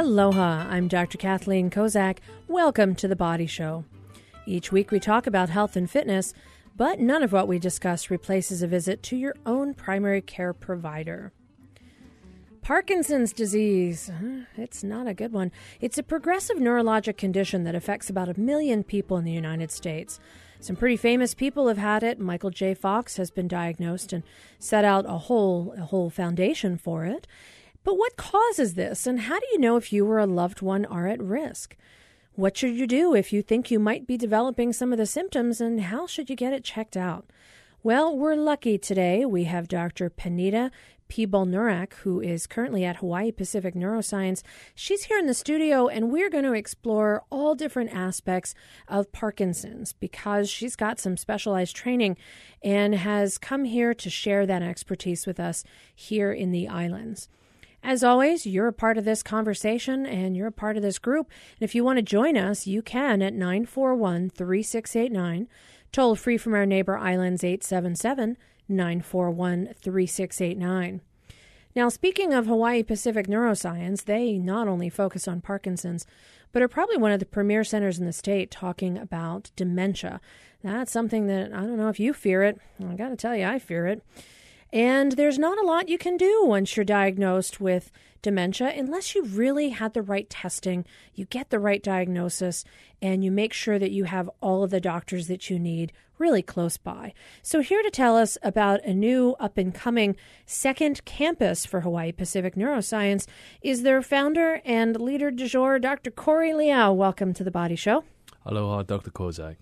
Aloha, I'm Dr. Kathleen Kozak. Welcome to The Body Show. Each week we talk about health and fitness, but none of what we discuss replaces a visit to your own primary care provider. Parkinson's disease. It's not a good one. It's a progressive neurologic condition that affects about a million people in the United States. Some pretty famous people have had it. Michael J. Fox has been diagnosed and set out a whole a whole foundation for it. But what causes this, and how do you know if you or a loved one are at risk? What should you do if you think you might be developing some of the symptoms, and how should you get it checked out? Well, we're lucky today. We have Dr. Panida P. Bolnurak, who is currently at Hawaii Pacific Neuroscience. She's here in the studio, and we're going to explore all different aspects of Parkinson's because she's got some specialized training and has come here to share that expertise with us here in the islands. As always, you're a part of this conversation and you're a part of this group. And if you want to join us, you can at 941 3689, toll free from our neighbor islands 877 941 3689. Now, speaking of Hawaii Pacific Neuroscience, they not only focus on Parkinson's, but are probably one of the premier centers in the state talking about dementia. That's something that I don't know if you fear it. I got to tell you, I fear it. And there's not a lot you can do once you're diagnosed with dementia unless you really had the right testing, you get the right diagnosis, and you make sure that you have all of the doctors that you need really close by. So, here to tell us about a new up and coming second campus for Hawaii Pacific Neuroscience is their founder and leader du jour, Dr. Kore Liow. Welcome to the Body Show. Aloha, Dr. Kozak.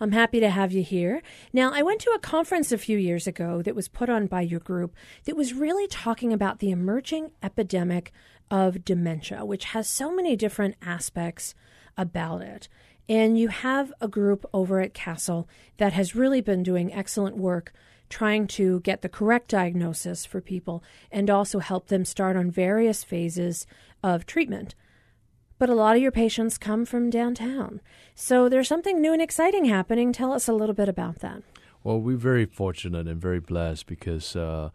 I'm happy to have you here. Now, I went to a conference a few years ago that was put on by your group that was really talking about the emerging epidemic of dementia, which has so many different aspects about it. And you have a group over at Castle that has really been doing excellent work trying to get the correct diagnosis for people and also help them start on various phases of treatment. But a lot of your patients come from downtown. So there's something new and exciting happening. Tell us a little bit about that. Well, we're very fortunate and very blessed because uh,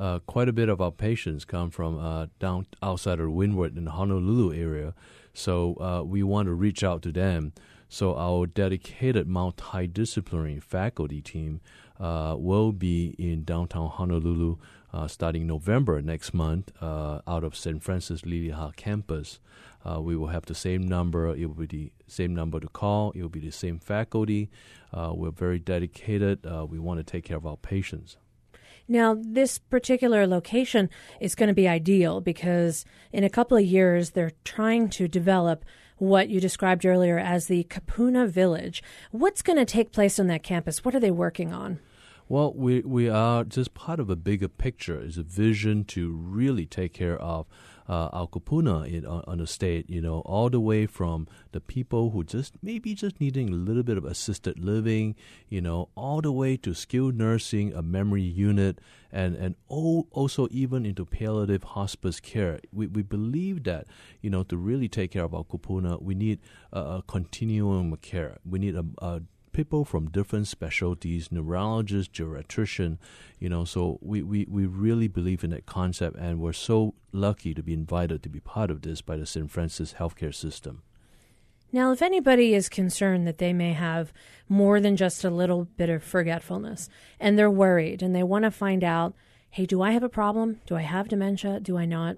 uh, quite a bit of our patients come from uh, down outside of Windward in the Honolulu area. So uh, we want to reach out to them. So our dedicated multidisciplinary faculty team uh, will be in downtown Honolulu uh, starting November next month out of St. Francis Liliha campus. Uh, we will have the same number. It will be the same number to call. It will be the same faculty. Uh, we're very dedicated. Uh, we want to take care of our patients. Now, this particular location is going to be ideal because in a couple of years, they're trying to develop what you described earlier as the Kupuna Village. What's going to take place on that campus? What are they working on? Well, we, we are just part of a bigger picture. It's a vision to really take care of uh, in, on, on the state, you know, all the way from the people who just maybe just needing a little bit of assisted living, you know, all the way to skilled nursing, a memory unit, and, and also even into palliative hospice care. We, we believe that, you know, to really take care of our kupuna, we need a, a continuum of care. We need a, a people from different specialties, neurologists, geriatrician, you know, so we, we, we really believe in that concept and we're so lucky to be invited to be part of this by the St. Francis healthcare system. Now, if anybody is concerned that they may have more than just a little bit of forgetfulness and they're worried and they want to find out, hey, do I have a problem? Do I have dementia? Do I not?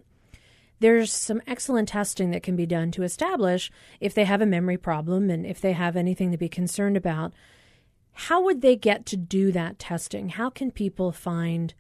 There's some excellent testing that can be done to establish if they have a memory problem and if they have anything to be concerned about. How would they get to do that testing? How can people find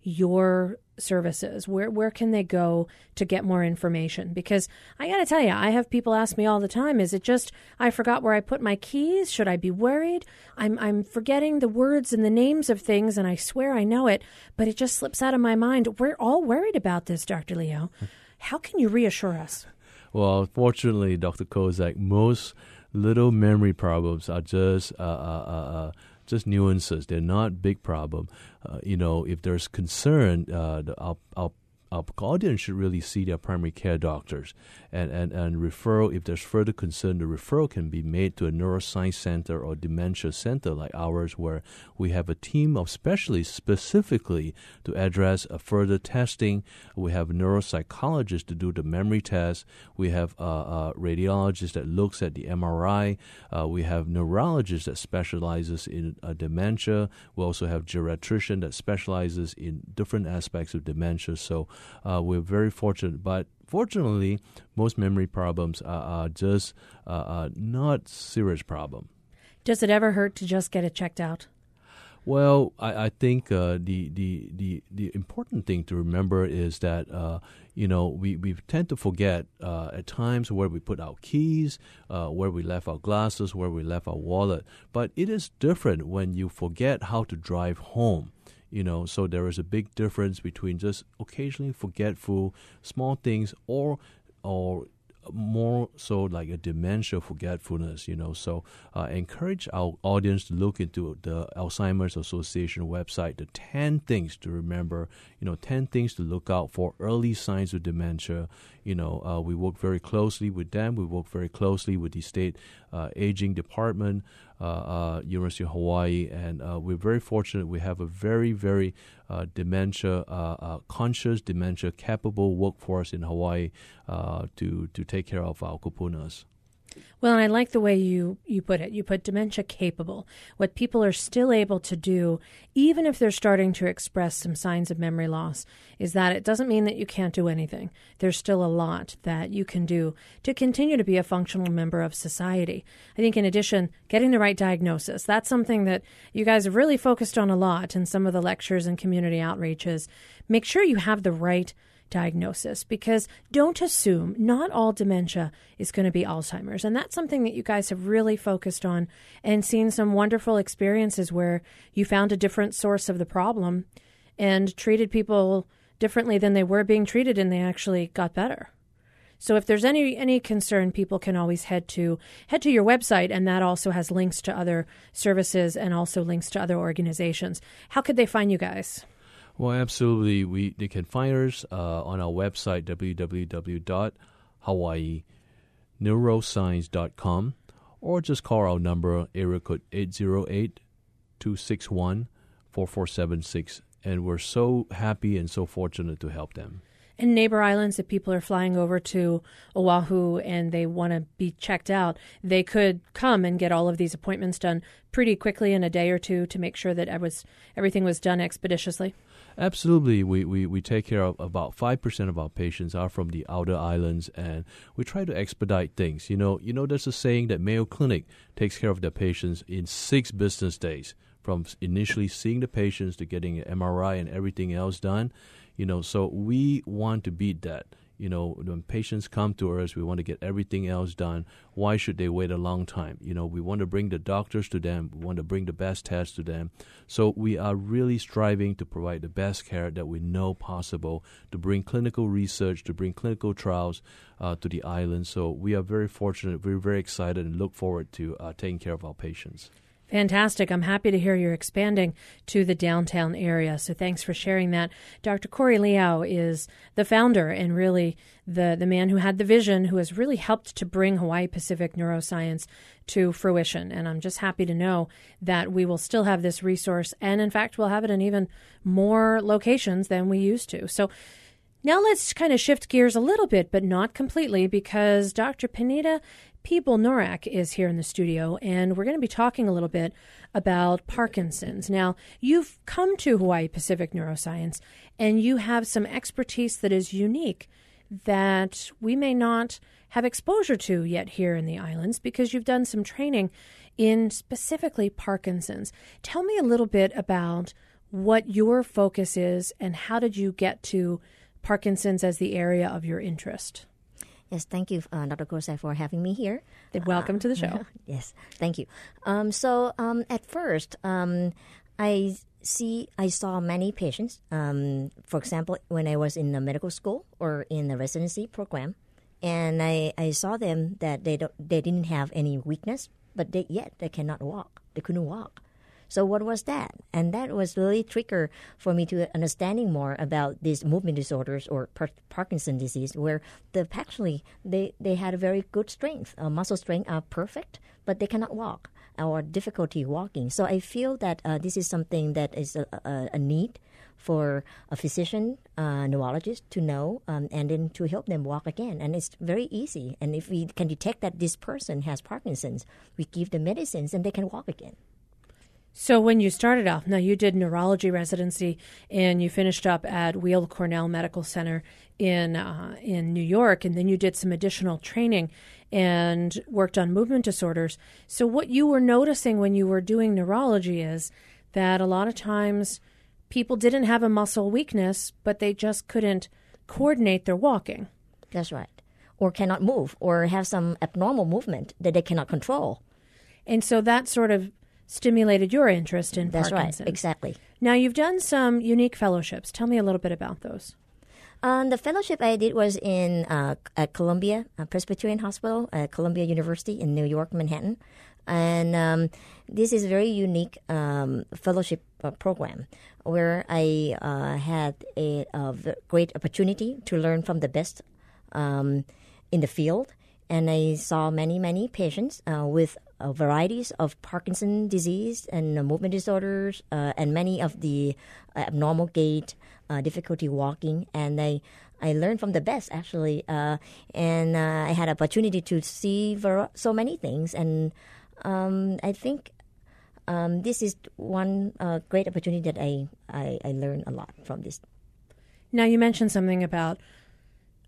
your services? Where where can they go to get more information? Because I got to tell you, I have people ask me all the time, is it just I forgot where I put my keys? Should I be worried? I'm I'm forgetting the words and the names of things and I swear I know it, but it just slips out of my mind. We're all worried about this, Dr. Liow. How can you reassure us? Well, fortunately, Dr. Kozak, most little memory problems are just uh, uh, uh, uh, just nuances. They're not big problem. Uh, you know, if there's concern, uh, the, our, our our audience should really see their primary care doctors and, and, and referral, if there's further concern, the referral can be made to a neuroscience center or dementia center like ours, where we have a team of specialists specifically to address a further testing. We have neuropsychologists to do the memory test. We have a, a radiologist that looks at the MRI. Uh, we have neurologists that specializes in uh, dementia. We also have geriatrician that specializes in different aspects of dementia. So uh, we're very fortunate, but fortunately, most memory problems are, are just uh, uh, not serious problem. Does it ever hurt to just get it checked out? Well, I, I think uh, the, the, the, the important thing to remember is that, uh, you know, we, we tend to forget uh, at times where we put our keys, uh, where we left our glasses, where we left our wallet. But it is different when you forget how to drive home you know so there is a big difference between just occasionally forgetful small things or or more so like a dementia forgetfulness, you know. So uh, encourage our audience to look into the Alzheimer's Association website, the 10 things to remember, you know, 10 things to look out for early signs of dementia. You know, uh, we work very closely with them. We work very closely with the state uh, aging department. Uh, uh, University of Hawaii, and uh, we're very fortunate. We have a very, very dementia conscious, dementia capable workforce in Hawaii to to take care of our kupunas. Well, and I like the way you, you put it. You put dementia capable. What people are still able to do, even if they're starting to express some signs of memory loss, is that it doesn't mean that you can't do anything. There's still a lot that you can do to continue to be a functional member of society. I think, in addition, getting the right diagnosis. That's something that you guys have really focused on a lot in some of the lectures and community outreaches. Make sure you have the right diagnosis because don't assume not all dementia is going to be Alzheimer's. And that's something that you guys have really focused on and seen some wonderful experiences where you found a different source of the problem and treated people differently than they were being treated and they actually got better. So if there's any any concern, people can always head to head to your website, and that also has links to other services and also links to other organizations. How could they find you guys? Well, absolutely. We they can find us uh, on our website www.hawaiineuroscience.com or just call our number area code 808-261-4476 and we're so happy and so fortunate to help them. In neighbor islands, if people are flying over to Oahu and they want to be checked out, they could come and get all of these appointments done pretty quickly in a day or two to make sure that was, everything was done expeditiously. Absolutely. We, we, we take care of about 5% of our patients are from the outer islands and we try to expedite things. You know, you know there's a saying that Mayo Clinic takes care of their patients in 6 business days from initially seeing the patients to getting an MRI and everything else done. You know, so we want to beat that you know, when patients come to us, we want to get everything else done. Why should they wait a long time? You know, we want to bring the doctors to them. We want to bring the best tests to them. So we are really striving to provide the best care that we know possible, to bring clinical research, to bring clinical trials uh, to the island. So we are very fortunate. We're very excited and look forward to uh, taking care of our patients. Fantastic. I'm happy to hear you're expanding to the downtown area. So thanks for sharing that. Dr. Kore Liow is the founder and really the, the man who had the vision, who has really helped to bring Hawaii Pacific neuroscience to fruition. And I'm just happy to know that we will still have this resource. And in fact, we'll have it in even more locations than we used to. So now let's kind of shift gears a little bit, but not completely, because Dr. Panida Piboolnurak is here in the studio, and we're going to be talking a little bit about Parkinson's. Now, you've come to Hawaii Pacific Neuroscience, and you have some expertise that is unique that we may not have exposure to yet here in the islands because you've done some training in specifically Parkinson's. Tell me a little bit about what your focus is and how did you get to Parkinson's as the area of your interest? Yes, thank you, uh, Dr. Kozak, for having me here. Welcome uh, to the show. yes, thank you. Um, so um, at first, um, I see I saw many patients. Um, for example, when I was in the medical school or in the residency program, and I, I saw them that they don't, they didn't have any weakness, but they, yet they cannot walk. They couldn't walk. So what was that? And that was really trigger for me to understanding more about these movement disorders or par- Parkinson disease, where the actually they they had a very good strength, uh, muscle strength are perfect, but they cannot walk or difficulty walking. So I feel that uh, this is something that is a, a, a need for a physician, uh, neurologist to know um, and then to help them walk again. And it's very easy. And if we can detect that this person has Parkinson's, we give them medicines and they can walk again. So when you started off, now you did neurology residency and you finished up at Weill Cornell Medical Center in uh, in New York, and then you did some additional training and worked on movement disorders. So what you were noticing when you were doing neurology is that a lot of times people didn't have a muscle weakness, but they just couldn't coordinate their walking. That's right. Or cannot move, or have some abnormal movement that they cannot control. And so that sort of stimulated your interest in That's Parkinson's. right, exactly. Now you've done some unique fellowships. Tell me a little bit about those. Um, the fellowship I did was in uh, at Columbia uh, Presbyterian Hospital at Columbia University in New York, Manhattan, and um, this is a very unique um, fellowship uh, program where I uh, had a, great opportunity to learn from the best um, in the field, and I saw many many patients uh, with uh, varieties of Parkinson disease and uh, movement disorders, uh, and many of the abnormal gait, uh, difficulty walking, and I I learned from the best actually, uh, and uh, I had opportunity to see ver- so many things, and um, I think. Um, this is one uh, great opportunity that I, I, I learned a lot from this. Now you mentioned something about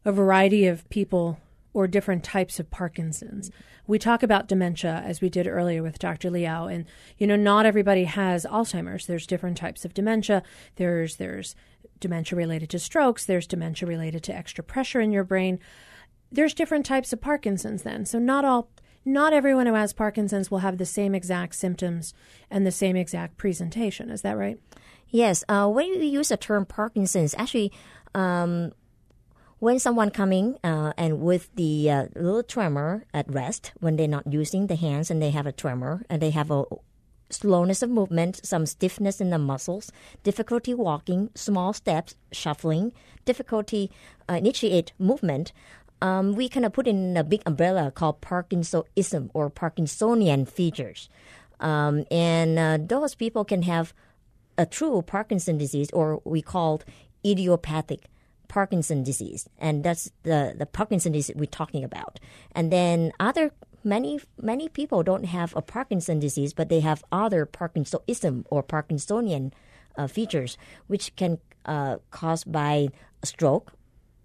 a variety of people or different types of Parkinson's. We talk about dementia as we did earlier with Dr. Liow, and you know not everybody has Alzheimer's. There's different types of dementia. There's there's dementia related to strokes. There's dementia related to extra pressure in your brain. There's different types of Parkinson's then. So not all not everyone who has Parkinson's will have the same exact symptoms and the same exact presentation. Is that right? Yes. Uh, when you use the term Parkinson's, actually, um, when someone coming uh, and with the uh, little tremor at rest, when they're not using the hands and they have a tremor and they have a slowness of movement, some stiffness in the muscles, difficulty walking, small steps, shuffling, difficulty uh, initiate movement, um, we kind of put in a big umbrella called Parkinsonism or Parkinsonian features. Um, and uh, those people can have a true Parkinson disease, or we called idiopathic Parkinson disease, and that's the the Parkinson disease we're talking about. And then other many many people don't have a Parkinson disease, but they have other Parkinsonism or Parkinsonian uh, features, which can uh, caused by a stroke,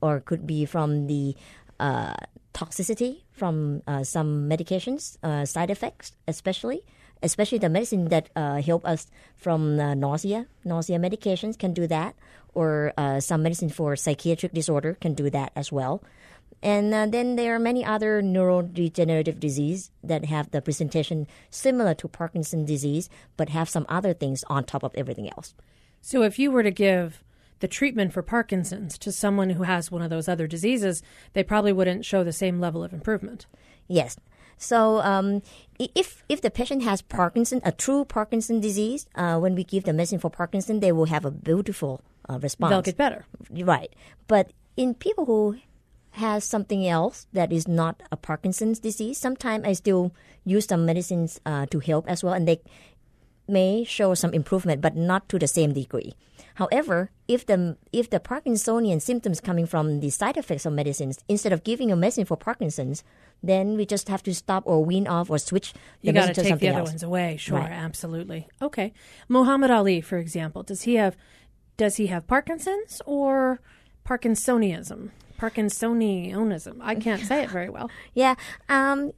or could be from the uh, toxicity from uh, some medications, uh, side effects, especially especially the medicine that uh, help us from uh, nausea. Nausea medications can do that, or uh, some medicine for psychiatric disorder can do that as well. And uh, then there are many other neurodegenerative disease that have the presentation similar to Parkinson's disease, but have some other things on top of everything else. So if you were to give the treatment for Parkinson's to someone who has one of those other diseases, they probably wouldn't show the same level of improvement. Yes. So um, if if the patient has Parkinson, a true Parkinson disease, uh, when we give the medicine for Parkinson, they will have a beautiful uh, response. They'll get better. Right. But in people who has something else that is not a Parkinson's disease, sometimes I still use some medicines uh, to help as well, and they may show some improvement, but not to the same degree. However, if the if the Parkinsonian symptoms coming from the side effects of medicines, instead of giving a medicine for Parkinson's, then we just have to stop or wean off or switch the You got to take the other else. ones away. Sure, Right. absolutely. Okay. Muhammad Ali, for example, does he have does he have Parkinson's or Parkinsonism? Parkinsonianism. I can't say it very well. Yeah. Um,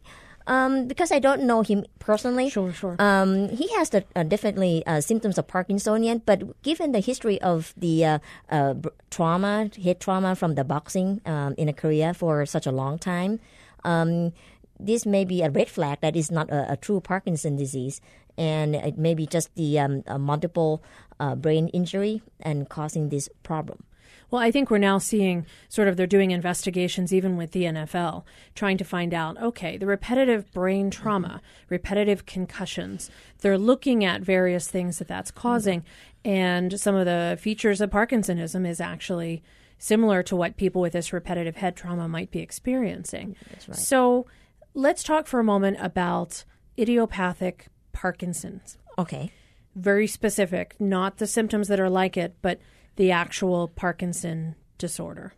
um, because I don't know him personally. Sure, sure. Um, he has the, uh, definitely uh, symptoms of Parkinsonian, but given the history of the uh, uh, trauma, head trauma from the boxing um, in Korea for such a long time, um, this may be a red flag that is not a, a true Parkinson disease, and it may be just the um, a multiple uh, brain injury and causing this problem. Well, I think we're now seeing sort of they're doing investigations even with the NFL, trying to find out okay, the repetitive brain trauma, repetitive concussions, they're looking at various things that that's causing. And some of the features of Parkinsonism is actually similar to what people with this repetitive head trauma might be experiencing. Right. So let's talk for a moment about idiopathic Parkinson's. Okay. Very specific, not the symptoms that are like it, but the actual Parkinson disorder.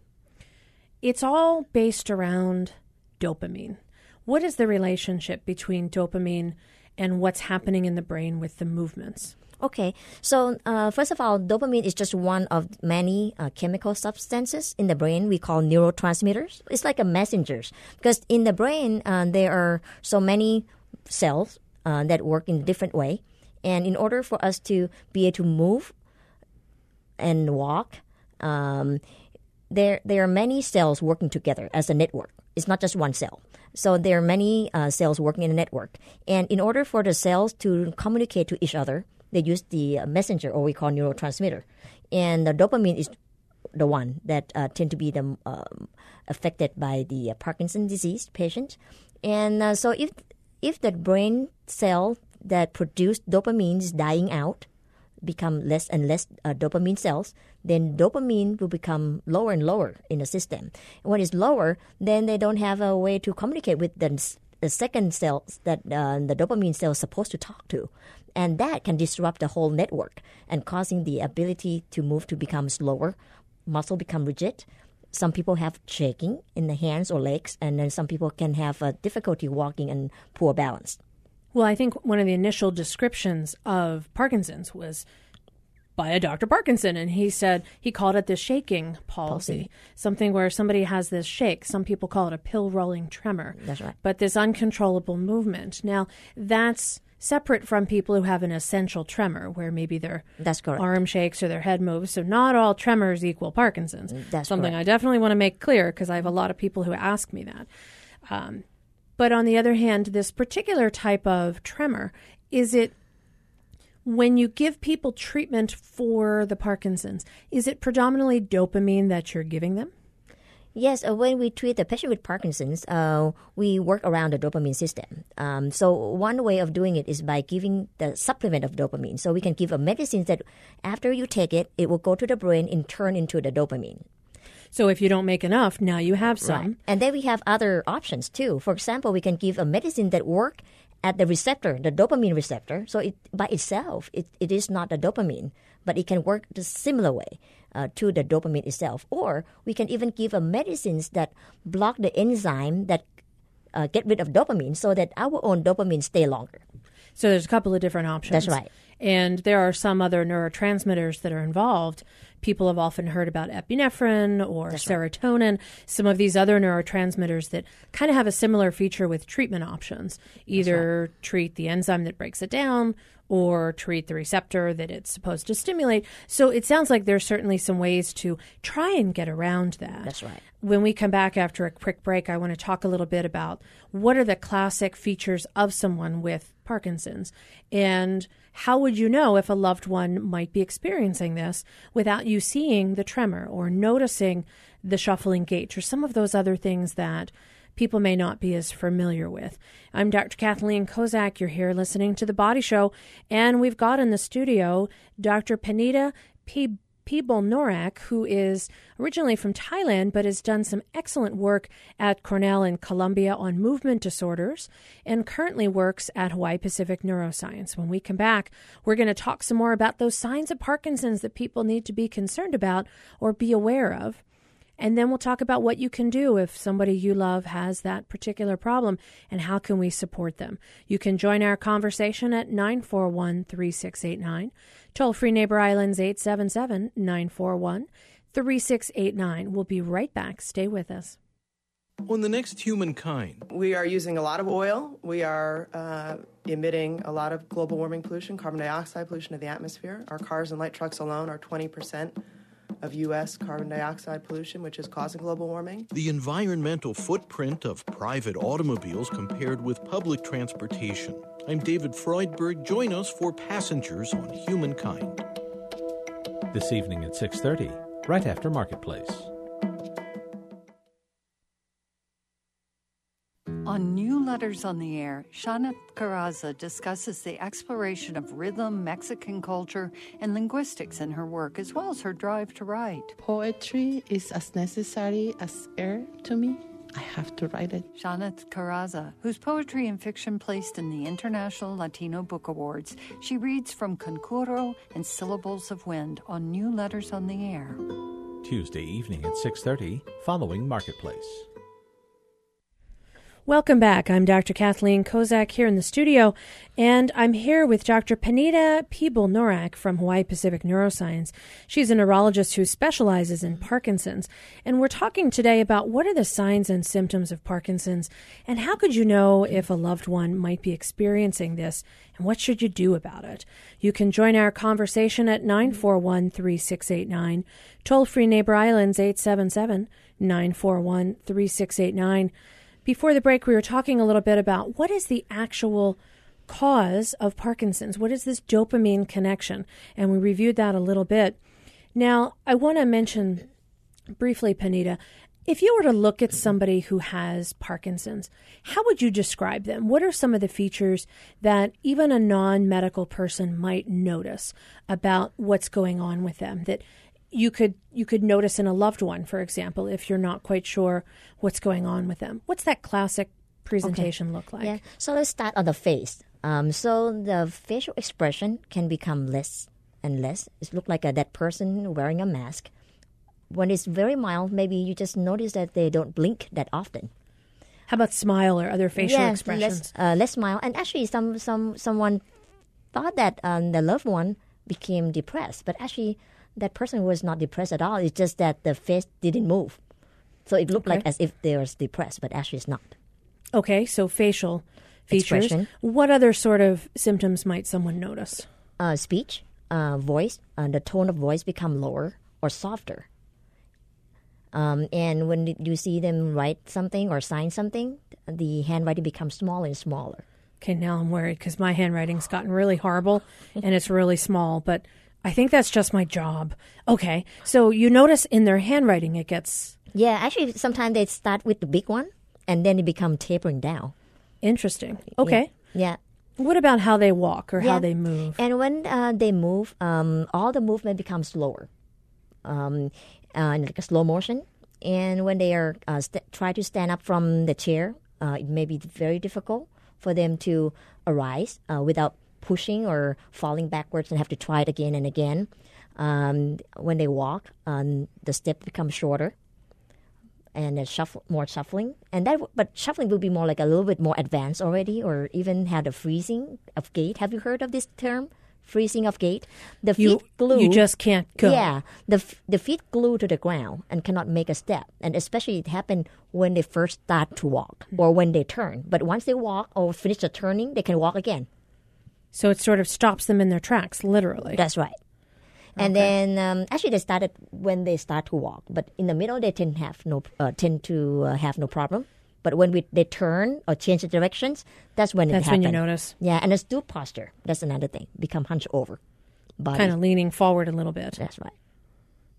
It's all based around dopamine. What is the relationship between dopamine and what's happening in the brain with the movements? Okay, so uh, first of all, dopamine is just one of many uh, chemical substances in the brain we call neurotransmitters. It's like a messenger because in the brain uh, there are so many cells uh, that work in a different way, and in order for us to be able to move and walk, um, there there are many cells working together as a network. It's not just one cell. So there are many uh, cells working in a network, and in order for the cells to communicate to each other, they use the messenger, or we call neurotransmitter, and the dopamine is the one that uh, tend to be the um, affected by the uh, Parkinson disease patient. And uh, so if if the brain cell that produce dopamine is dying out, become less and less uh, dopamine cells, then dopamine will become lower and lower in the system. When it's lower, then they don't have a way to communicate with the, the second cells that uh, the dopamine cell is supposed to talk to. And that can disrupt the whole network and causing the ability to move to become slower, muscle become rigid. Some people have shaking in the hands or legs, and then some people can have uh, difficulty walking and poor balance. Well, I think one of the initial descriptions of Parkinson's was by a Dr. Parkinson, and he said he called it the shaking palsy, Palsy. something where somebody has this shake. Some people call it a pill rolling tremor. That's right. But this uncontrollable movement. Now, that's separate from people who have an essential tremor, where maybe their That's correct. arm shakes or their head moves. So, not all tremors equal Parkinson's. That's something correct. I definitely want to make clear because I have a lot of people who ask me that. Um, but on the other hand, this particular type of tremor, is it when you give people treatment for the Parkinson's, is it predominantly dopamine that you're giving them? Yes, uh, when we treat the patient with Parkinson's, uh, we work around the dopamine system. Um, so one way of doing it is by giving the supplement of dopamine. So we can give a medicine that after you take it, it will go to the brain and turn into the dopamine. So if you don't make enough, now you have some. And then we have other options too. For example, we can give a medicine that work at the receptor, the dopamine receptor. So it by itself, it, it is not the dopamine, but it can work the similar way uh, to the dopamine itself. Or we can even give a medicines that block the enzyme that uh, get rid of dopamine, so that our own dopamine stay longer. So there's a couple of different options. That's right. And there are some other neurotransmitters that are involved. People have often heard about epinephrine or serotonin, some of these other neurotransmitters that kind of have a similar feature with treatment options. Either treat the enzyme that breaks it down or treat the receptor that it's supposed to stimulate. So it sounds like there's certainly some ways to try and get around that. That's right. When we come back after a quick break, I want to talk a little bit about what are the classic features of someone with Parkinson's and how would you know if a loved one might be experiencing this without you seeing the tremor or noticing the shuffling gait or some of those other things that people may not be as familiar with. I'm Dr. Kathleen Kozak. You're here listening to The Body Show, and we've got in the studio Dr. Panida P. Piboolnurak, who is originally from Thailand but has done some excellent work at Cornell and Columbia on movement disorders and currently works at Hawaii Pacific Neuroscience. When we come back, we're going to talk some more about those signs of Parkinson's that people need to be concerned about or be aware of. And then we'll talk about what you can do if somebody you love has that particular problem and how can we support them. You can join our conversation at 941 3689. Toll free Neighbor Islands 877 941 3689. We'll be right back. Stay with us. On the next humankind, We are using a lot of oil. We are uh, emitting a lot of global warming pollution, carbon dioxide pollution to the atmosphere. Our cars and light trucks alone are 20% of U.S. carbon dioxide pollution, which is causing global warming. the environmental footprint of private automobiles compared with public transportation. I'm David Freudberg. Join us for Passengers on Humankind. This evening at 6:30, right after Marketplace. On New Letters on the Air, Xánath Caraza discusses the exploration of rhythm, Mexican culture, and linguistics in her work, as well as her drive to write. Poetry is as necessary as air to me. I have to write it. Xánath Caraza, whose poetry and fiction placed in the International Latino Book Awards, she reads from Conjuro and Syllables of Wind on New Letters on the Air. Tuesday evening at 6:30 following Marketplace. Welcome back. I'm Dr. Kathleen Kozak here in the studio, and I'm here with Dr. Panida Piboolnurak from Hawaii Pacific Neuroscience. She's a neurologist who specializes in Parkinson's, and we're talking today about what are the signs and symptoms of Parkinson's, and how could you know if a loved one might be experiencing this, and what should you do about it? You can join our conversation at 941 3689, toll free Neighbor Islands 877 941 3689. Before the break, we were talking a little bit about what is the actual cause of Parkinson's? What is this dopamine connection? And we reviewed that a little bit. Now, I want to mention briefly, Panida, if you were to look at somebody who has Parkinson's, how would you describe them? What are some of the features that even a non medical person might notice about what's going on with them that you could you could notice in a loved one, for example, if you're not quite sure what's going on with them. What's that classic presentation okay. look like? Yeah. So let's start on the face. Um, so the facial expression can become less and less. It looks like a dead person wearing a mask. When it's very mild, maybe you just notice that they don't blink that often. How about smile or other facial yeah, expressions? Less, uh, less smile. And actually, some some someone thought that um, the loved one became depressed, but actually that person was not depressed at all. It's just that the face didn't move. So it looked okay. like as if they were depressed, but actually it's not. Okay, so facial features. Expression. What other sort of symptoms might someone notice? Uh, speech, uh, voice, uh, the tone of voice become lower or softer. Um, and when you see them write something or sign something, the handwriting becomes smaller and smaller. Okay, now I'm worried because my handwriting's gotten really horrible and it's really small. But I think that's just my job. Okay. So you notice in their handwriting it gets. Yeah, actually, sometimes they start with the big one and then it become tapering down. Interesting. Okay. Yeah. yeah. What about how they walk or yeah. how they move? And when uh, they move, um, all the movement becomes slower, um, uh, like a slow motion. And when they are uh, st- try to stand up from the chair, uh, it may be very difficult for them to arise uh, without pushing or falling backwards and have to try it again and again. Um, when they walk, um, the step becomes shorter and shuffle more shuffling. And that but shuffling will be more like a little bit more advanced already or even have a freezing of gait. Have you heard of this term? Freezing of gait? The feet you, glue you just can't go. Yeah. The, the feet glue to the ground and cannot make a step. And especially it happens when they first start to walk mm-hmm. or when they turn. But once they walk or finish the turning they can walk again so it sort of stops them in their tracks, literally. That's right. And okay. then um, actually they started when they start to walk, but in the middle they tend have no uh, tend to uh, have no problem. But when we they turn or change the directions, that's when that's it when you notice. Yeah, and the stoop posture. That's another thing. Become hunched over, kind of leaning forward a little bit. That's right.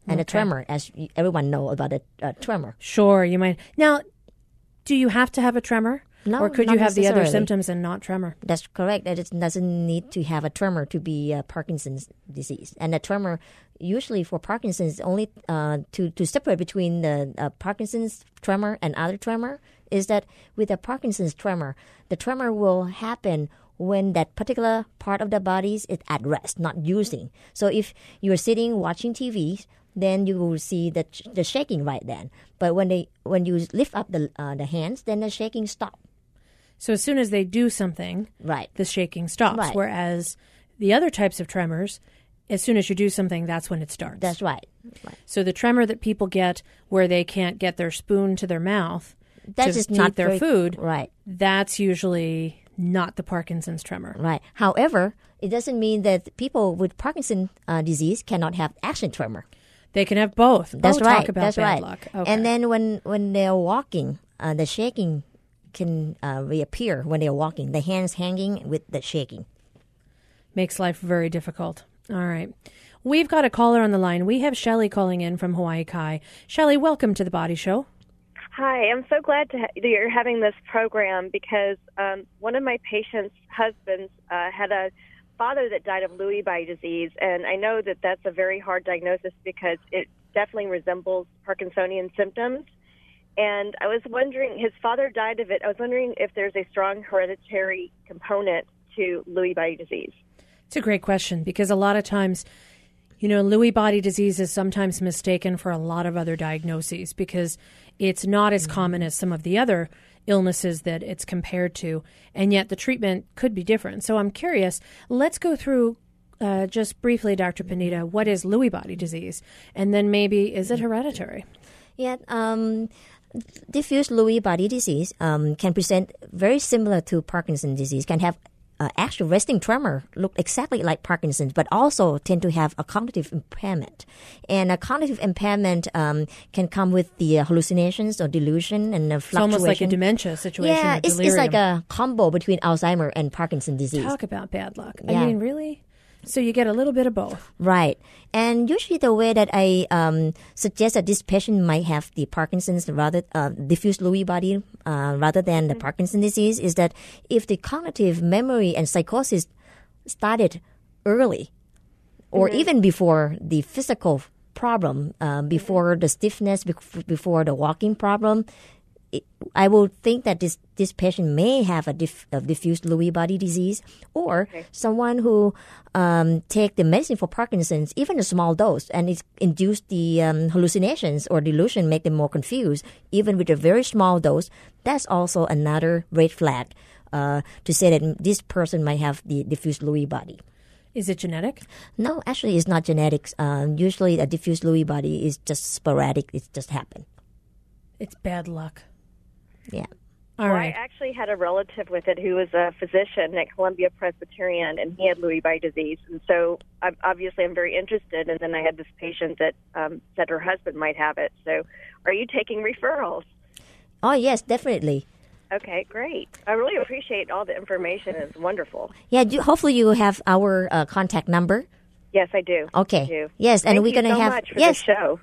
And okay. a tremor, as everyone know about a, a tremor. Sure, you might. Now, do you have to have a tremor? No, or could you have the other symptoms and not tremor? That's correct. It doesn't need to have a tremor to be uh, Parkinson's disease. And a tremor, usually for Parkinson's, only uh, to, to separate between the uh, Parkinson's tremor and other tremor is that with a Parkinson's tremor, the tremor will happen when that particular part of the body is at rest, not using. So if you're sitting watching TV, then you will see the, the shaking right then. But when they when you lift up the uh, the hands, then the shaking stops. So as soon as they do something, right, the shaking stops. Right. Whereas the other types of tremors, as soon as you do something, that's when it starts. That's right. right. So the tremor that people get where they can't get their spoon to their mouth that's to, just eat their very, food, right? That's usually not the Parkinson's tremor, right? However, it doesn't mean that people with Parkinson's uh, disease cannot have action tremor. They can have both. That's oh, right. That's right. Okay. And then when when they're walking, uh, the shaking can uh, reappear when they're walking. The hands hanging with the shaking makes life very difficult. All right. We've got a caller on the line. We have Shelly calling in from Hawaii Kai. Shelly, welcome to the Body Show. Hi, I'm so glad to ha- that you're having this program because um, one of my patients' husbands uh, had a father that died of Lewy body disease, and I know that that's a very hard diagnosis because it definitely resembles Parkinsonian symptoms. And I was wondering, his father died of it. I was wondering if there's a strong hereditary component to Lewy body disease. It's a great question because a lot of times, you know, Lewy body disease is sometimes mistaken for a lot of other diagnoses because it's not as common as some of the other illnesses that it's compared to, and yet the treatment could be different. So I'm curious. Let's go through uh, just briefly, Dr. Panida, what is Lewy body disease, and then maybe is it hereditary? Yeah, um, diffuse Lewy body disease um, can present very similar to Parkinson's disease. Can have uh, actual resting tremor, look exactly like Parkinson's, but also tend to have a cognitive impairment. And a cognitive impairment um, can come with the uh, hallucinations or delusion and uh, It's almost like a dementia situation. yeah, it's, it's like a combo between Alzheimer and Parkinson's disease. talk about bad luck. Yeah. I mean, really. So you get a little bit of both. Right. And usually the way that I um, suggest that this patient might have the Parkinson's rather uh, diffuse Lewy body uh, rather than the Parkinson's disease is that if the cognitive memory and psychosis started early or even before the physical problem, uh, before the stiffness, before the walking problem, it, I will think that this this patient may have a, diff, a diffuse Lewy body disease, or someone who um, take the medicine for Parkinson's, even a small dose, and it induced the um, hallucinations or delusion, make them more confused, even with a very small dose. That's also another red flag uh, to say that this person might have the diffuse Lewy body. Is it genetic? No, actually, it's not genetics. Um, usually, a diffuse Lewy body is just sporadic. It just happened. It's bad luck. Yeah. All well, right. I actually had a relative with it who was a physician at Columbia Presbyterian, and he had Lewy body disease. And so, I'm, obviously, I'm very interested. And then I had this patient that um, said her husband might have it. So, are you taking referrals? Oh yes, definitely. Okay, great. I really appreciate all the information. It's wonderful. Yeah. Do, hopefully, you have our uh, contact number. Yes, I do. Okay. I do. Yes, and Thank we're gonna so have- much for yes. the show.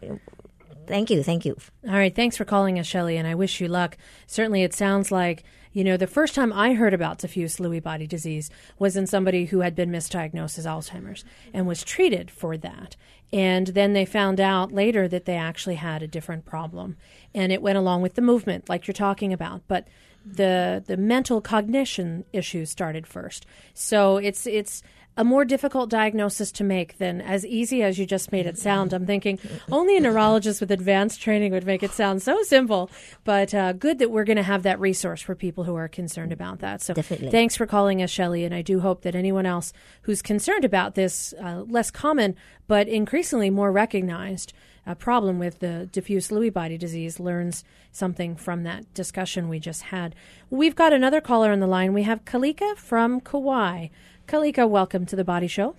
Thank you. Thank you. All right. Thanks for calling us, Shelley, and I wish you luck. Certainly, it sounds like, you know, the first time I heard about diffuse Lewy body disease was in somebody who had been misdiagnosed as Alzheimer's and was treated for that. And then they found out later that they actually had a different problem. And it went along with the movement, like you're talking about. But the the mental cognition issues started first. So it's it's a more difficult diagnosis to make than as easy as you just made it sound. I'm thinking only a neurologist with advanced training would make it sound so simple, but uh, good that we're going to have that resource for people who are concerned about that. So Definitely. thanks for calling us, Shelley, and I do hope that anyone else who's concerned about this uh, less common but increasingly more recognized uh, problem with the diffuse Lewy body disease learns something from that discussion we just had. We've got another caller on the line. We have Kalika from Kauai. Kalika, welcome to the Body Show.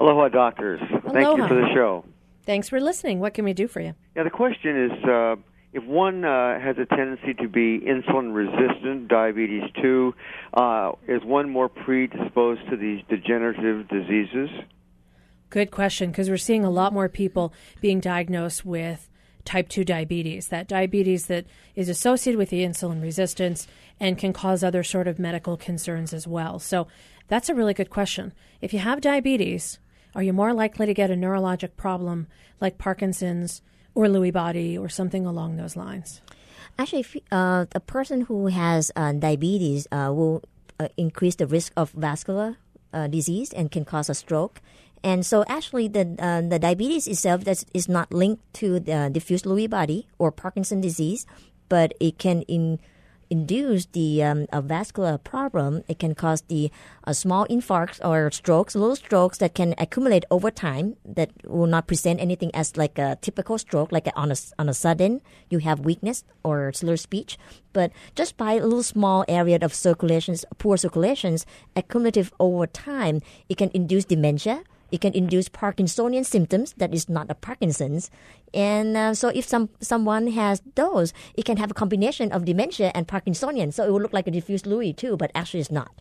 Aloha, doctors. Thank you Aloha. for the show. Thanks for listening. What can we do for you? Yeah, the question is uh, if one uh, has a tendency to be insulin resistant, diabetes 2, uh, is one more predisposed to these degenerative diseases? Good question, because we're seeing a lot more people being diagnosed with type 2 diabetes, that diabetes that is associated with the insulin resistance and can cause other sort of medical concerns as well. So that's a really good question. If you have diabetes, are you more likely to get a neurologic problem like Parkinson's or Lewy body or something along those lines? Actually, if, uh, a person who has uh, diabetes uh, will uh, increase the risk of vascular uh, disease and can cause a stroke. And so, actually, the uh, the diabetes itself that is not linked to the diffuse Lewy body or Parkinson disease, but it can in, induce the um, a vascular problem. It can cause the uh, small infarcts or strokes, little strokes that can accumulate over time that will not present anything as like a typical stroke, like on a on a sudden you have weakness or slurred speech, but just by a little small area of circulations, poor circulations, accumulative over time, it can induce dementia. It can induce Parkinsonian symptoms that is not a Parkinson's, and uh, so if some someone has those, it can have a combination of dementia and Parkinsonian. So it will look like a diffuse Lewy too, but actually it's not.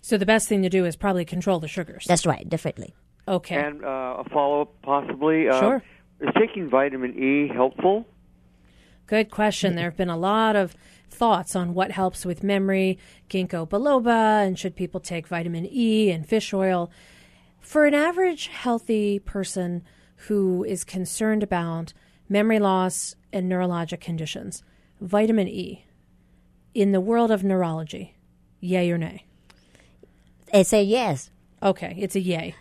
So the best thing to do is probably control the sugars. That's right, definitely. Okay. And uh, a follow up, possibly. Uh, Sure. Is taking vitamin E helpful? Good question. There have been a lot of thoughts on what helps with memory, ginkgo biloba, and should people take vitamin E and fish oil. For an average healthy person who is concerned about memory loss and neurologic conditions, vitamin E in the world of neurology, yay or nay? I say yes. Okay, it's a yay.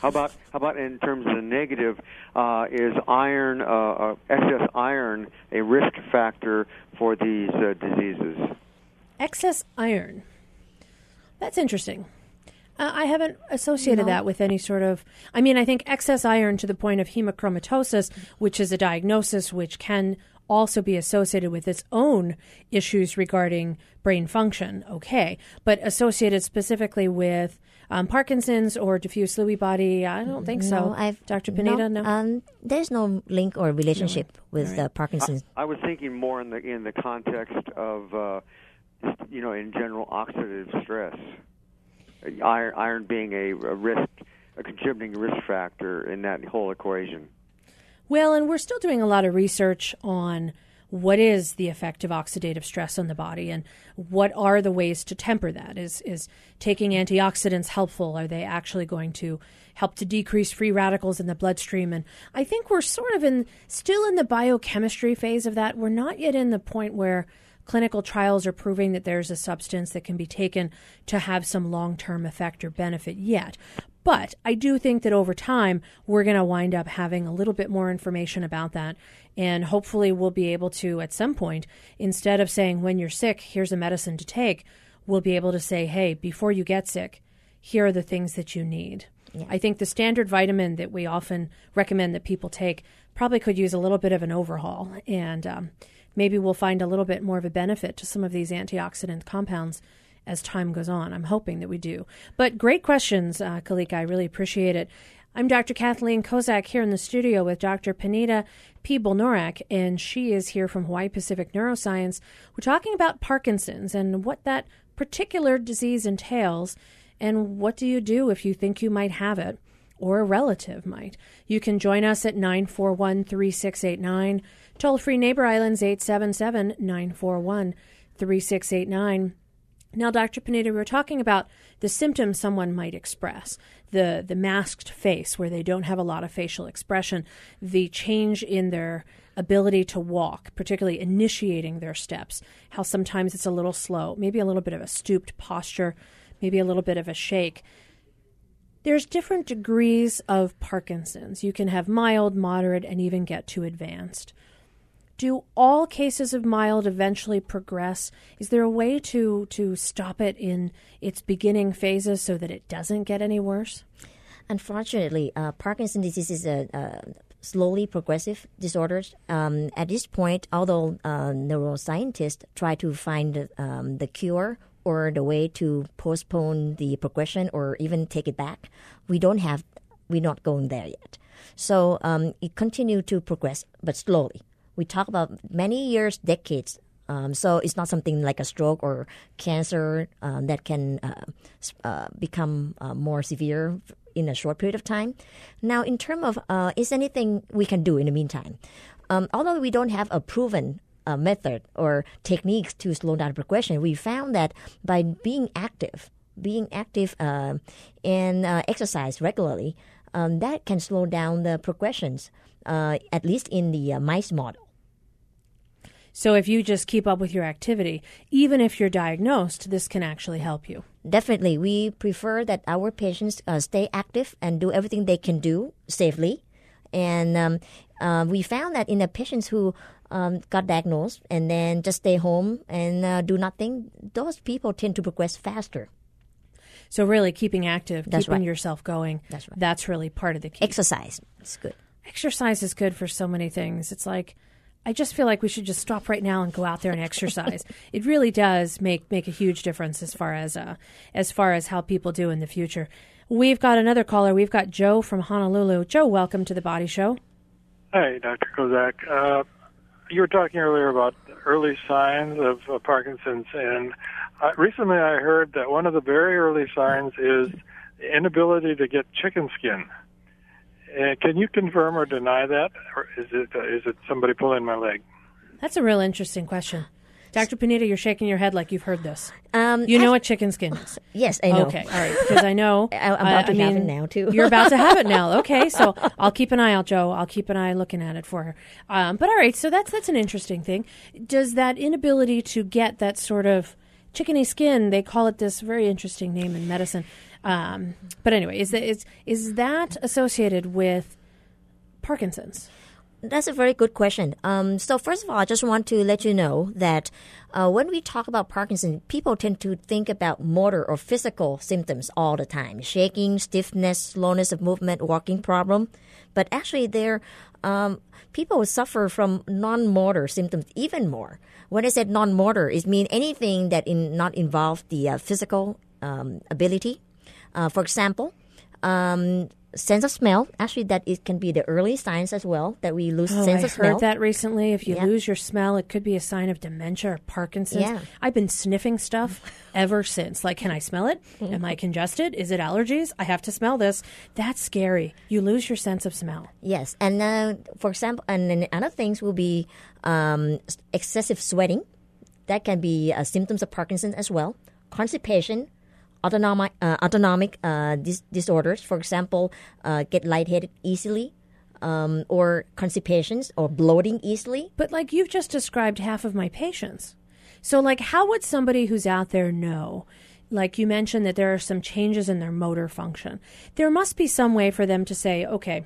How about how about in terms of the negative? Uh, is iron uh, uh, excess iron a risk factor for these uh, diseases? Excess iron. That's interesting. Uh, I haven't associated that with any sort of. I mean, I think excess iron to the point of hemochromatosis, which is a diagnosis which can also be associated with its own issues regarding brain function. Okay, but associated specifically with um, Parkinson's or diffuse Lewy body, I don't think so. I've Dr. Panida, no. Um, there's no link or relationship with uh, Parkinson's. I was thinking more in the in the context of uh, you know in general oxidative stress. Iron iron being a, a risk a contributing risk factor in that whole equation. Well, and we're still doing a lot of research on what is the effect of oxidative stress on the body and what are the ways to temper that. Is is taking antioxidants helpful? Are they actually going to help to decrease free radicals in the bloodstream? And i think we're sort of in still in the biochemistry phase of that. We're not yet in the point where clinical trials are proving that there's a substance that can be taken to have some long-term effect or benefit yet but I do think that over time, we're going to wind up having a little bit more information about that. And hopefully, we'll be able to, at some point, instead of saying, when you're sick, here's a medicine to take, we'll be able to say, hey, before you get sick, here are the things that you need. I think the standard vitamin that we often recommend that people take probably could use a little bit of an overhaul. And um, maybe we'll find a little bit more of a benefit to some of these antioxidant compounds as time goes on. I'm hoping that we do. But great questions, uh, Kalika. I really appreciate it. I'm Dr. Kathleen Kozak here in the studio with Dr. Panita P. Bolnorak, and she is here from Hawaii Pacific Neuroscience. We're talking about Parkinson's and what that particular disease entails, and what do you do if you think you might have it or a relative might. You can join us at 941 3689. Toll free Neighbor Islands 877 941 3689. Now, Dr. Panida, we were talking about the symptoms someone might express the, the masked face, where they don't have a lot of facial expression, the change in their ability to walk, particularly initiating their steps, how sometimes it's a little slow, maybe a little bit of a stooped posture, maybe a little bit of a shake. There's different degrees of Parkinson's. You can have mild, moderate, and even get to advanced do all cases of mild eventually progress? Is there a way to to stop it in its beginning phases so that it doesn't get any worse? Unfortunately, uh, Parkinson's disease is a, a slowly progressive disorder. Um, at this point, although uh, neuroscientists try to find um, the cure or the way to postpone the progression or even take it back, we don't have. We're not going there yet. So um, it continues to progress, but slowly we talk about many years, decades. Um, so it's not something like a stroke or cancer um, that can uh, uh, become uh, more severe in a short period of time. Now, in terms of uh, is anything we can do in the meantime? Um, although we don't have a proven uh, method or techniques to slow down progression, we found that by being active, being active uh, and exercise regularly, um, that can slow down the progressions, at least in the mice model. So if you just keep up with your activity, even if you're diagnosed, this can actually help you. Definitely. We prefer that our patients uh, stay active and do everything they can do safely. And um, uh, we found that in the patients who um, got diagnosed and then just stay home and uh, do nothing, those people tend to progress faster. So really keeping active, That's keeping right. yourself going. That's right. That's really part of the key. Exercise. It's good. Exercise is good for so many things. It's like I just feel like we should just stop right now and go out there and exercise. it really does make make a huge difference as far as uh, as far as how people do in the future. We've got another caller. We've got Joe from Honolulu. Joe, welcome to the Body Show. Hi, Dr. Kozak. Uh, you were talking earlier about early signs of uh, Parkinson's, and uh, recently I heard that one of the very early signs is the inability to get chicken skin. Uh, can you confirm or deny that, or is it uh, is it somebody pulling my leg? That's a real interesting question. Dr. Panida, you're shaking your head like you've heard this. Um, you know what chicken skin is? Yes, I know. Okay, all right, because I know. I'm about I- to I have it now too. You're about to have it now. Okay, so I'll keep an eye out, Joe. I'll keep an eye looking at it for her. Um, but all right, so that's that's an interesting thing. Does that inability to get that sort of chickeny skin? They call it this very interesting name in medicine. Um, but anyway, is that is is that associated with Parkinson's? That's a very good question. Um, so first of all, I just want to let you know that uh, when we talk about Parkinson, people tend to think about motor or physical symptoms all the time: shaking, stiffness, slowness of movement, walking problem. But actually, there um, people suffer from non-motor symptoms even more. When I said non-motor, it means anything that in not involve the uh, physical um, ability. Uh, for example, um, sense of smell. Actually, that it can be the early signs as well that we lose Oh, sense I of smell. I heard that recently. If you Yeah. lose your smell, it could be a sign of dementia or Parkinson's. Yeah. I've been sniffing stuff ever since. Like, can I smell it? Mm-hmm. Am I congested? Is it allergies? I have to smell this. That's scary. You lose your sense of smell. Yes, and uh, for example, and then other things will be um, excessive sweating. That can be uh, symptoms of Parkinson's as well. Constipation, autonomic uh, autonomic uh, dis- disorders. For example, uh, get lightheaded easily, um, or constipations or bloating easily. But like you've just described half of my patients. So like how would somebody who's out there know? Like you mentioned that there are some changes in their motor function. There must be some way for them to say, okay,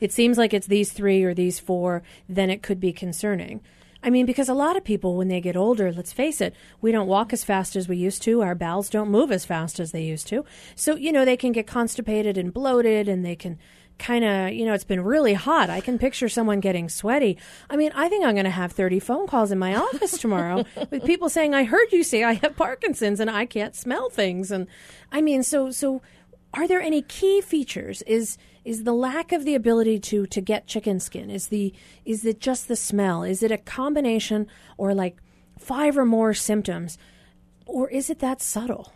it seems like it's these three or these four, then it could be concerning. I mean, because a lot of people, when they get older, let's face it, we don't walk as fast as we used to. Our bowels don't move as fast as they used to. So, you know, they can get constipated and bloated and they can kind of, you know, it's been really hot. I can picture someone getting sweaty. I mean, I think I'm going to have 30 phone calls in my office tomorrow with people saying, I heard you say I have Parkinson's and I can't smell things. And I mean, so, so are there any key features is is the lack of the ability to to get chicken skin? Is the is it just the smell? Is it a combination or like five or more symptoms? Or is it that subtle?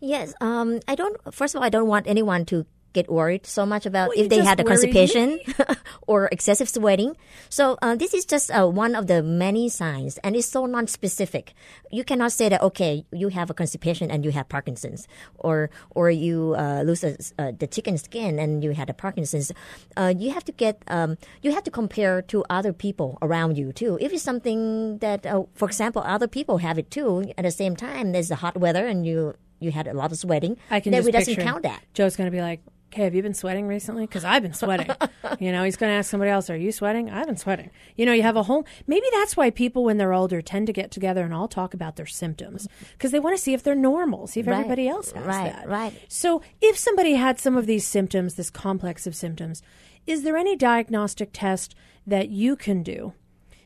Yes, um, I don't. First of all, I don't want anyone to get worried so much about Well, if they had a constipation or excessive sweating. So uh, this is just uh, one of the many signs, and it's so non-specific. You cannot say that okay, you have a constipation and you have Parkinson's, or or you uh, lose a, uh, the chicken skin and you had a Parkinson's. Uh, you have to get um, you have to compare to other people around you too. If it's something that, uh, for example, other people have it too at the same time, there's the hot weather and you you had a lot of sweating. I can then just we doesn't count that. Joe's going to be like okay have you been sweating recently because I've been sweating you know he's going to ask somebody else are you sweating I've been sweating you know you have a whole maybe that's why people when they're older tend to get together and all talk about their symptoms because they want to see if they're normal see if Right. everybody else has Right, that right. So, if somebody had some of these symptoms, this complex of symptoms, is there any diagnostic test that you can do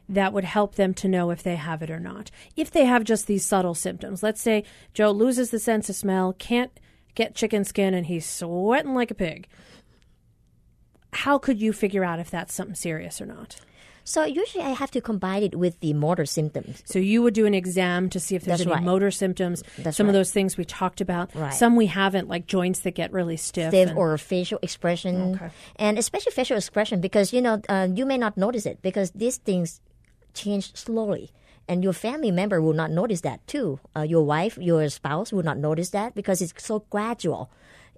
that would help them to know if they have it or not? If they have just these subtle symptoms, let's say Joe loses the sense of smell, can't get chicken skin, and he's sweating like a pig. How could you figure out if that's something serious or not? So usually I have to combine it with the motor symptoms. So you would do an exam to see if there's That's any right. motor symptoms. That's some of those things we talked about. Right. Some we haven't, like joints that get really stiff. Stiff and- or facial expression, Okay. and especially facial expression, because you know uh, you may not notice it because these things change slowly, and your family member will not notice that too. Uh, your wife, your spouse will not notice that because it's so gradual.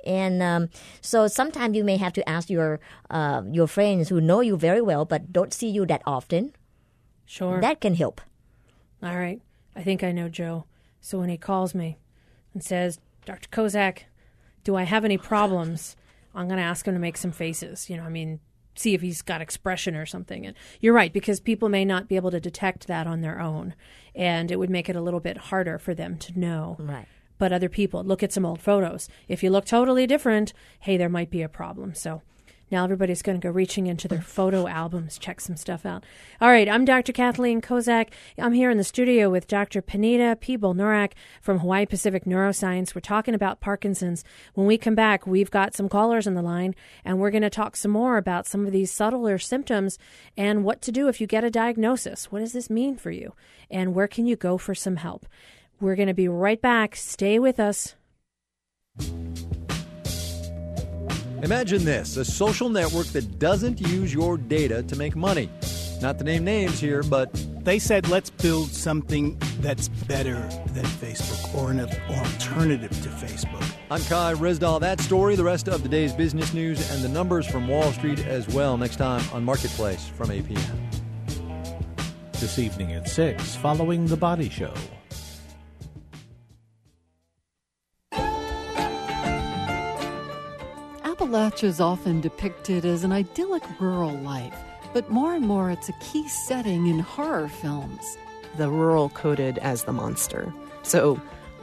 And um, so sometimes you may have to ask your uh, your friends who know you very well but don't see you that often. Sure. That can help. All right. I think I know Joe. So when he calls me and says, Dr. Kozak, do I have any problems? I'm going to ask him to make some faces. You know, I mean, see if he's got expression or something. And you're right, because people may not be able to detect that on their own. And it would make it a little bit harder for them to know. Right. But other people, look at some old photos. If you look totally different, hey, there might be a problem. So now everybody's going to go reaching into their photo albums, check some stuff out. All right, I'm Dr. Kathleen Kozak. I'm here in the studio with Dr. Panida Piboolnurak from Hawaii Pacific Neuroscience. We're talking about Parkinson's. When we come back, we've got some callers on the line, and we're going to talk some more about some of these subtler symptoms and what to do if you get a diagnosis. What does this mean for you? And where can you go for some help? We're going to be right back. Stay with us. Imagine this a social network that doesn't use your data to make money. Not to name names here, but. They said, let's build something that's better than Facebook or an alternative to Facebook. I'm Kai Ryssdal. That story, the rest of the day's business news, and the numbers from Wall Street as well next time on Marketplace from APM. This evening at 6, following The Body Show. Appalachia is often depicted as an idyllic rural life, but more and more it's a key setting in horror films. The rural coded as the monster. So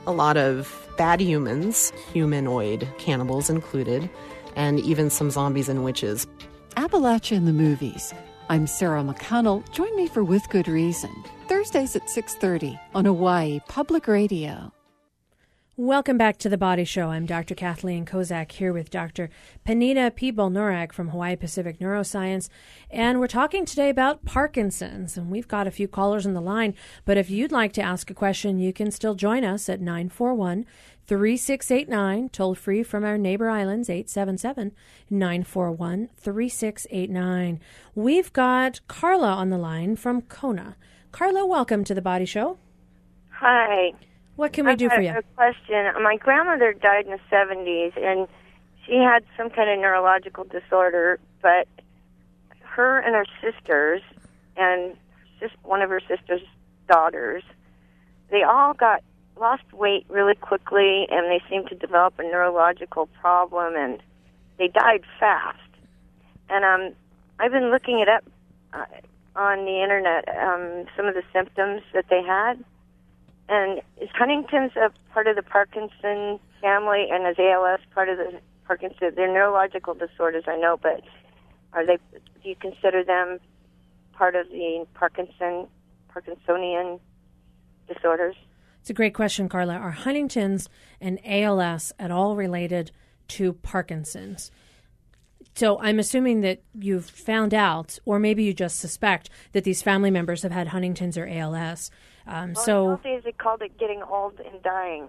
a lot of bad humans, humanoid cannibals included, and even some zombies and witches. Appalachia in the movies. I'm Sarah McConnell. Join me for With Good Reason. Thursdays at 6:30 on Hawaii Public Radio. Welcome back to the Body Show. I'm Dr. Kathleen Kozak here with Dr. Panida Piboolnurak from Hawaii Pacific Neuroscience. And we're talking today about Parkinson's. And we've got a few callers on the line. But if you'd like to ask a question, you can still join us at 941 3689, toll free from our neighbor islands, 877 941 3689. We've got Carla on the line from Kona. Carla, welcome to the Body Show. Hi. What can we I've do for you? A question. My grandmother died in the 70s, and she had some kind of neurological disorder, but her and her sisters, and just one of her sister's daughters, they all got lost weight really quickly, and they seemed to develop a neurological problem, and they died fast. And um, I've been looking it up uh, on the internet, um, some of the symptoms that they had. And is Huntington's a part of the Parkinson family, and is ALS part of the Parkinson? They're neurological disorders, I know, but are they? Do you consider them part of the Parkinson, Parkinsonian disorders? It's a great question, Carla. Are Huntington's and ALS at all related to Parkinson's? So I'm assuming that you've found out, or maybe you just suspect, that these family members have had Huntington's or ALS. Um, Well, so, nowadays they called it getting old and dying.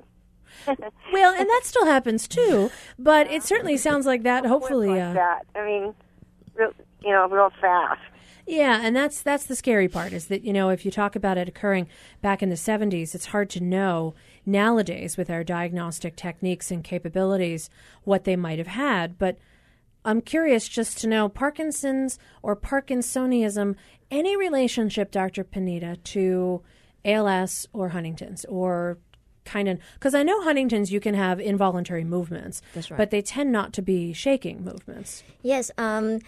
well, and that still happens too. But it certainly sounds like that. Hopefully, like uh, that. I mean, real, you know, real fast. Yeah, and that's that's the scary part is that you know if you talk about it occurring back in the 70s, it's hard to know nowadays with our diagnostic techniques and capabilities what they might have had. But I'm curious just to know Parkinson's or Parkinsonism, any relationship, Dr. Panida, to ALS or Huntington's or kind of because I know Huntington's you can have involuntary movements, That's right. but they tend not to be shaking movements. Yes, um,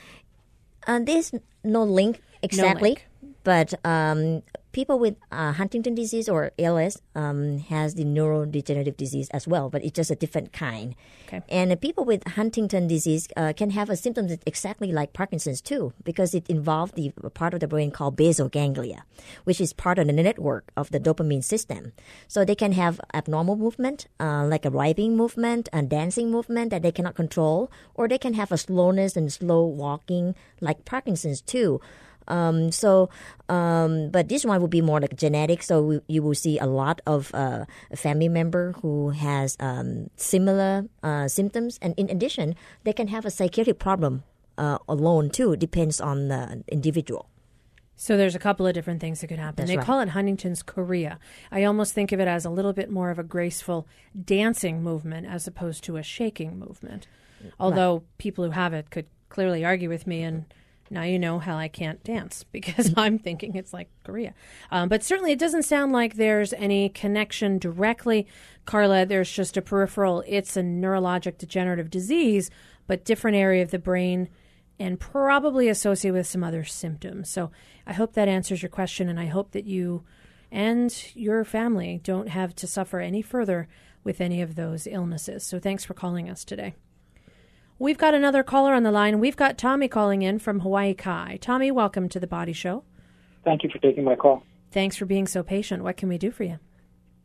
uh, there's no link exactly, link. But um, people with uh, Huntington disease or ALS um, has the neurodegenerative disease as well, but it's just a different kind. Okay. And uh, people with Huntington disease uh, can have a symptom that's exactly like Parkinson's too, because it involves the part of the brain called basal ganglia, which is part of the network of the dopamine system. So they can have abnormal movement, uh, like a writhing movement and dancing movement that they cannot control, or they can have a slowness and slow walking like Parkinson's too. Um, so, um, but this one would be more like genetic. So we, you will see a lot of uh, a family member who has um, similar uh, symptoms, and in addition, they can have a psychiatric problem uh, alone too. Depends on the individual. So there's a couple of different things that could happen. That's they right. call it Huntington's chorea. I almost think of it as a little bit more of a graceful dancing movement as opposed to a shaking movement. Although people who have it could clearly argue with me and now you know how I can't dance because I'm thinking it's like Korea. Um, but certainly it doesn't sound like there's any connection directly, Carla. There's just a peripheral, it's a neurologic degenerative disease, but different area of the brain and probably associated with some other symptoms. So I hope that answers your question, and I hope that you and your family don't have to suffer any further with any of those illnesses. So thanks for calling us today. We've got another caller on the line. We've got Tommy calling in from Hawaii Kai. Tommy, welcome to the Body Show. Thank you for taking my call. Thanks for being so patient. What can we do for you?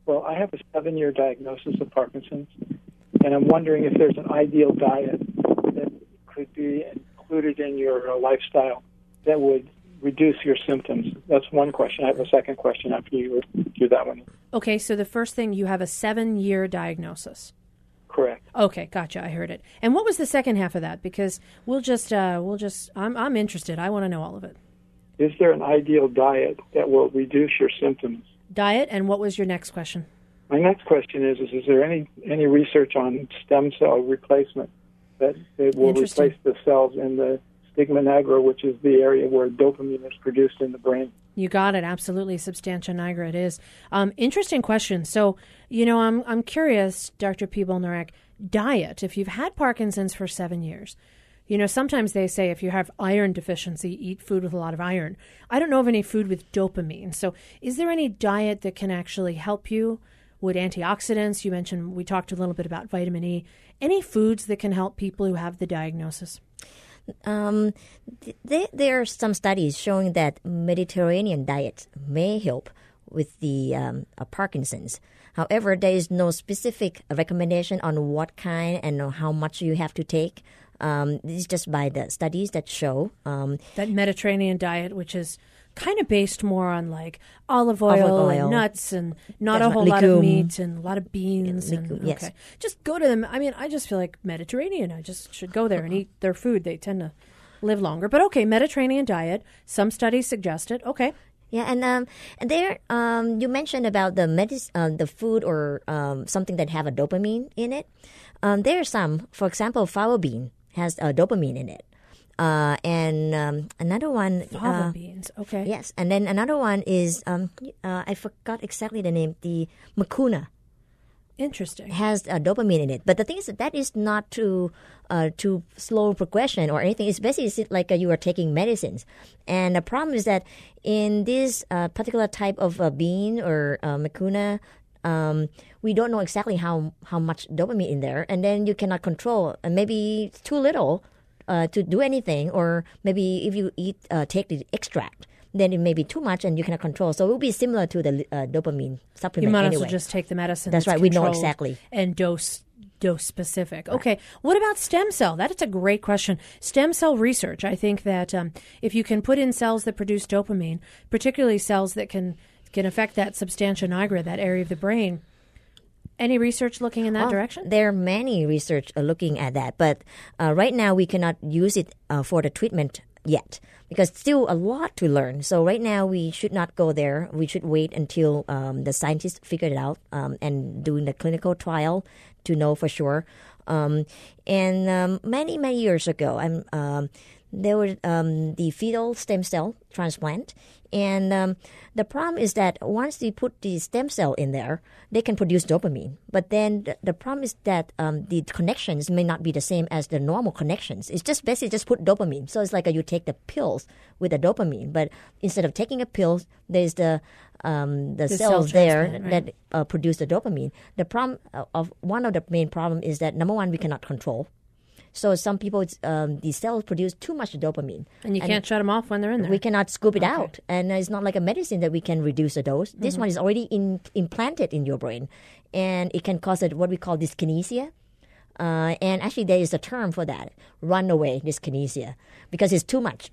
Well, I have a seven year diagnosis of Parkinson's, and I'm wondering if there's an ideal diet that could be included in your uh, lifestyle that would reduce your symptoms. That's one question. I have a second question after you do that one. Okay, so the first thing, you have a seven year diagnosis. Correct. Okay, gotcha. I heard it. And what was the second half of that? Because we'll just uh, we'll just I'm I'm interested. I want to know all of it. Is there an ideal diet that will reduce your symptoms? Diet. And what was your next question? My next question is: Is, is there any any research on stem cell replacement that it will replace the cells in the stigma nigra, which is the area where dopamine is produced in the brain? You got it. Absolutely. Substantia nigra it is. Um, interesting question. So, you know, I'm, I'm curious, Dr. Narek, diet. If you've had Parkinson's for seven years, you know, sometimes they say if you have iron deficiency, eat food with a lot of iron. I don't know of any food with dopamine. So, is there any diet that can actually help you? Would antioxidants, you mentioned, we talked a little bit about vitamin E, any foods that can help people who have the diagnosis? Um, th- there, are some studies showing that Mediterranean diet may help with the um, uh, Parkinson's. However, there is no specific recommendation on what kind and how much you have to take. Um, this is just by the studies that show um, that Mediterranean diet, which is kind of based more on like olive oil, Olive oil. and nuts and not That's a whole lot of meat and a lot of beans. Yeah, and, yes. Okay, just go to them. I mean, I just feel like Mediterranean. I just should go there and eat their food. They tend to live longer. But okay, Mediterranean diet. Some studies suggest it. Okay. Yeah, and um, and there, um, you mentioned about the medis- uh, the food or um, something that have a dopamine in it. Um, there are some, for example, fava bean has a dopamine in it, uh, and um, another one. Fava uh, beans. Okay. Yes, and then another one is um, uh, I forgot exactly the name. The mucuna Interesting. has a dopamine in it, but the thing is that that is not to uh, to slow progression or anything. It's basically it's like uh, you are taking medicines, and the problem is that in this uh, particular type of uh, bean or uh, mucuna. Um, we don't know exactly how, how much dopamine in there, and then you cannot control. And maybe it's too little uh, to do anything, or maybe if you eat uh, take the extract, then it may be too much and you cannot control. So it will be similar to the uh, dopamine supplement. You might anyway. as well just take the medicine. That's right. We know exactly. And dose dose specific. Okay. What about stem cell? That is a great question. Stem cell research. I think that um, if you can put in cells that produce dopamine, particularly cells that can can affect that substantia nigra, that area of the brain. Any research looking in that direction? There are many research uh, looking at that, but uh, right now we cannot use it uh, for the treatment yet because still a lot to learn. So right now we should not go there. We should wait until um, the scientists figure it out um, and doing the clinical trial to know for sure. Um, and um, many many years ago, I'm. There was um, the fetal stem cell transplant, and um, the problem is that once you put the stem cell in there, they can produce dopamine. But then the, the problem is that um, the connections may not be the same as the normal connections. It's just basically just put dopamine. So it's like uh you take the pills with the dopamine, but instead of taking a pill, there's the um, the, The cell cells there right. that uh, produce the dopamine. The problem uh, of one of the main problem is that number one we cannot control. So some people, um, the cells produce too much dopamine, And you can't shut them off when they're in there. We cannot scoop it out, and it's not like a medicine that we can reduce the dose. This Mhm. one is already in, implanted in your brain, and it can cause it what we call dyskinesia. Uh, and actually, there is a term for that: runaway dyskinesia, because it's too much.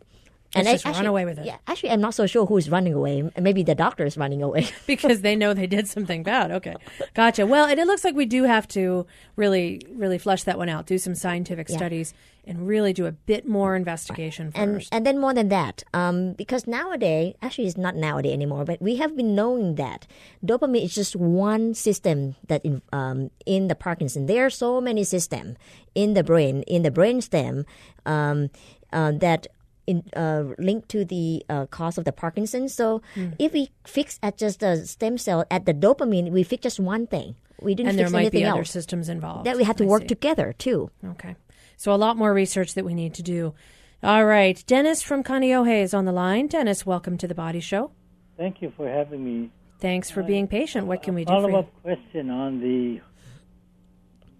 I- just run actually- away with it. Yeah, actually, I'm not so sure who's running away. Maybe the doctor is running away. because they know they did something bad. Okay, gotcha. Well, and it looks like we do have to really, really flesh that one out, do some scientific Yeah. studies, and really do a bit more investigation and first. and then more than that, um, because nowadays, actually, it's not nowadays anymore, but we have been knowing that dopamine is just one system that in um, in the Parkinson. There are so many systems in the brain, in the brain stem, um, uh, that. In, uh, linked to the uh, cause of the Parkinson. So, Hmm. if we fix at just the stem cell at the dopamine, we fix just one thing. We didn't and fix there might anything be other else. systems involved. That we have to I work see. together too. Okay, so a lot more research that we need to do. All right, Dennis from Kaneohe is on the line. Dennis, welcome to the Body Show. Thank you for having me. Thanks for being patient. What can we do for Follow up question on the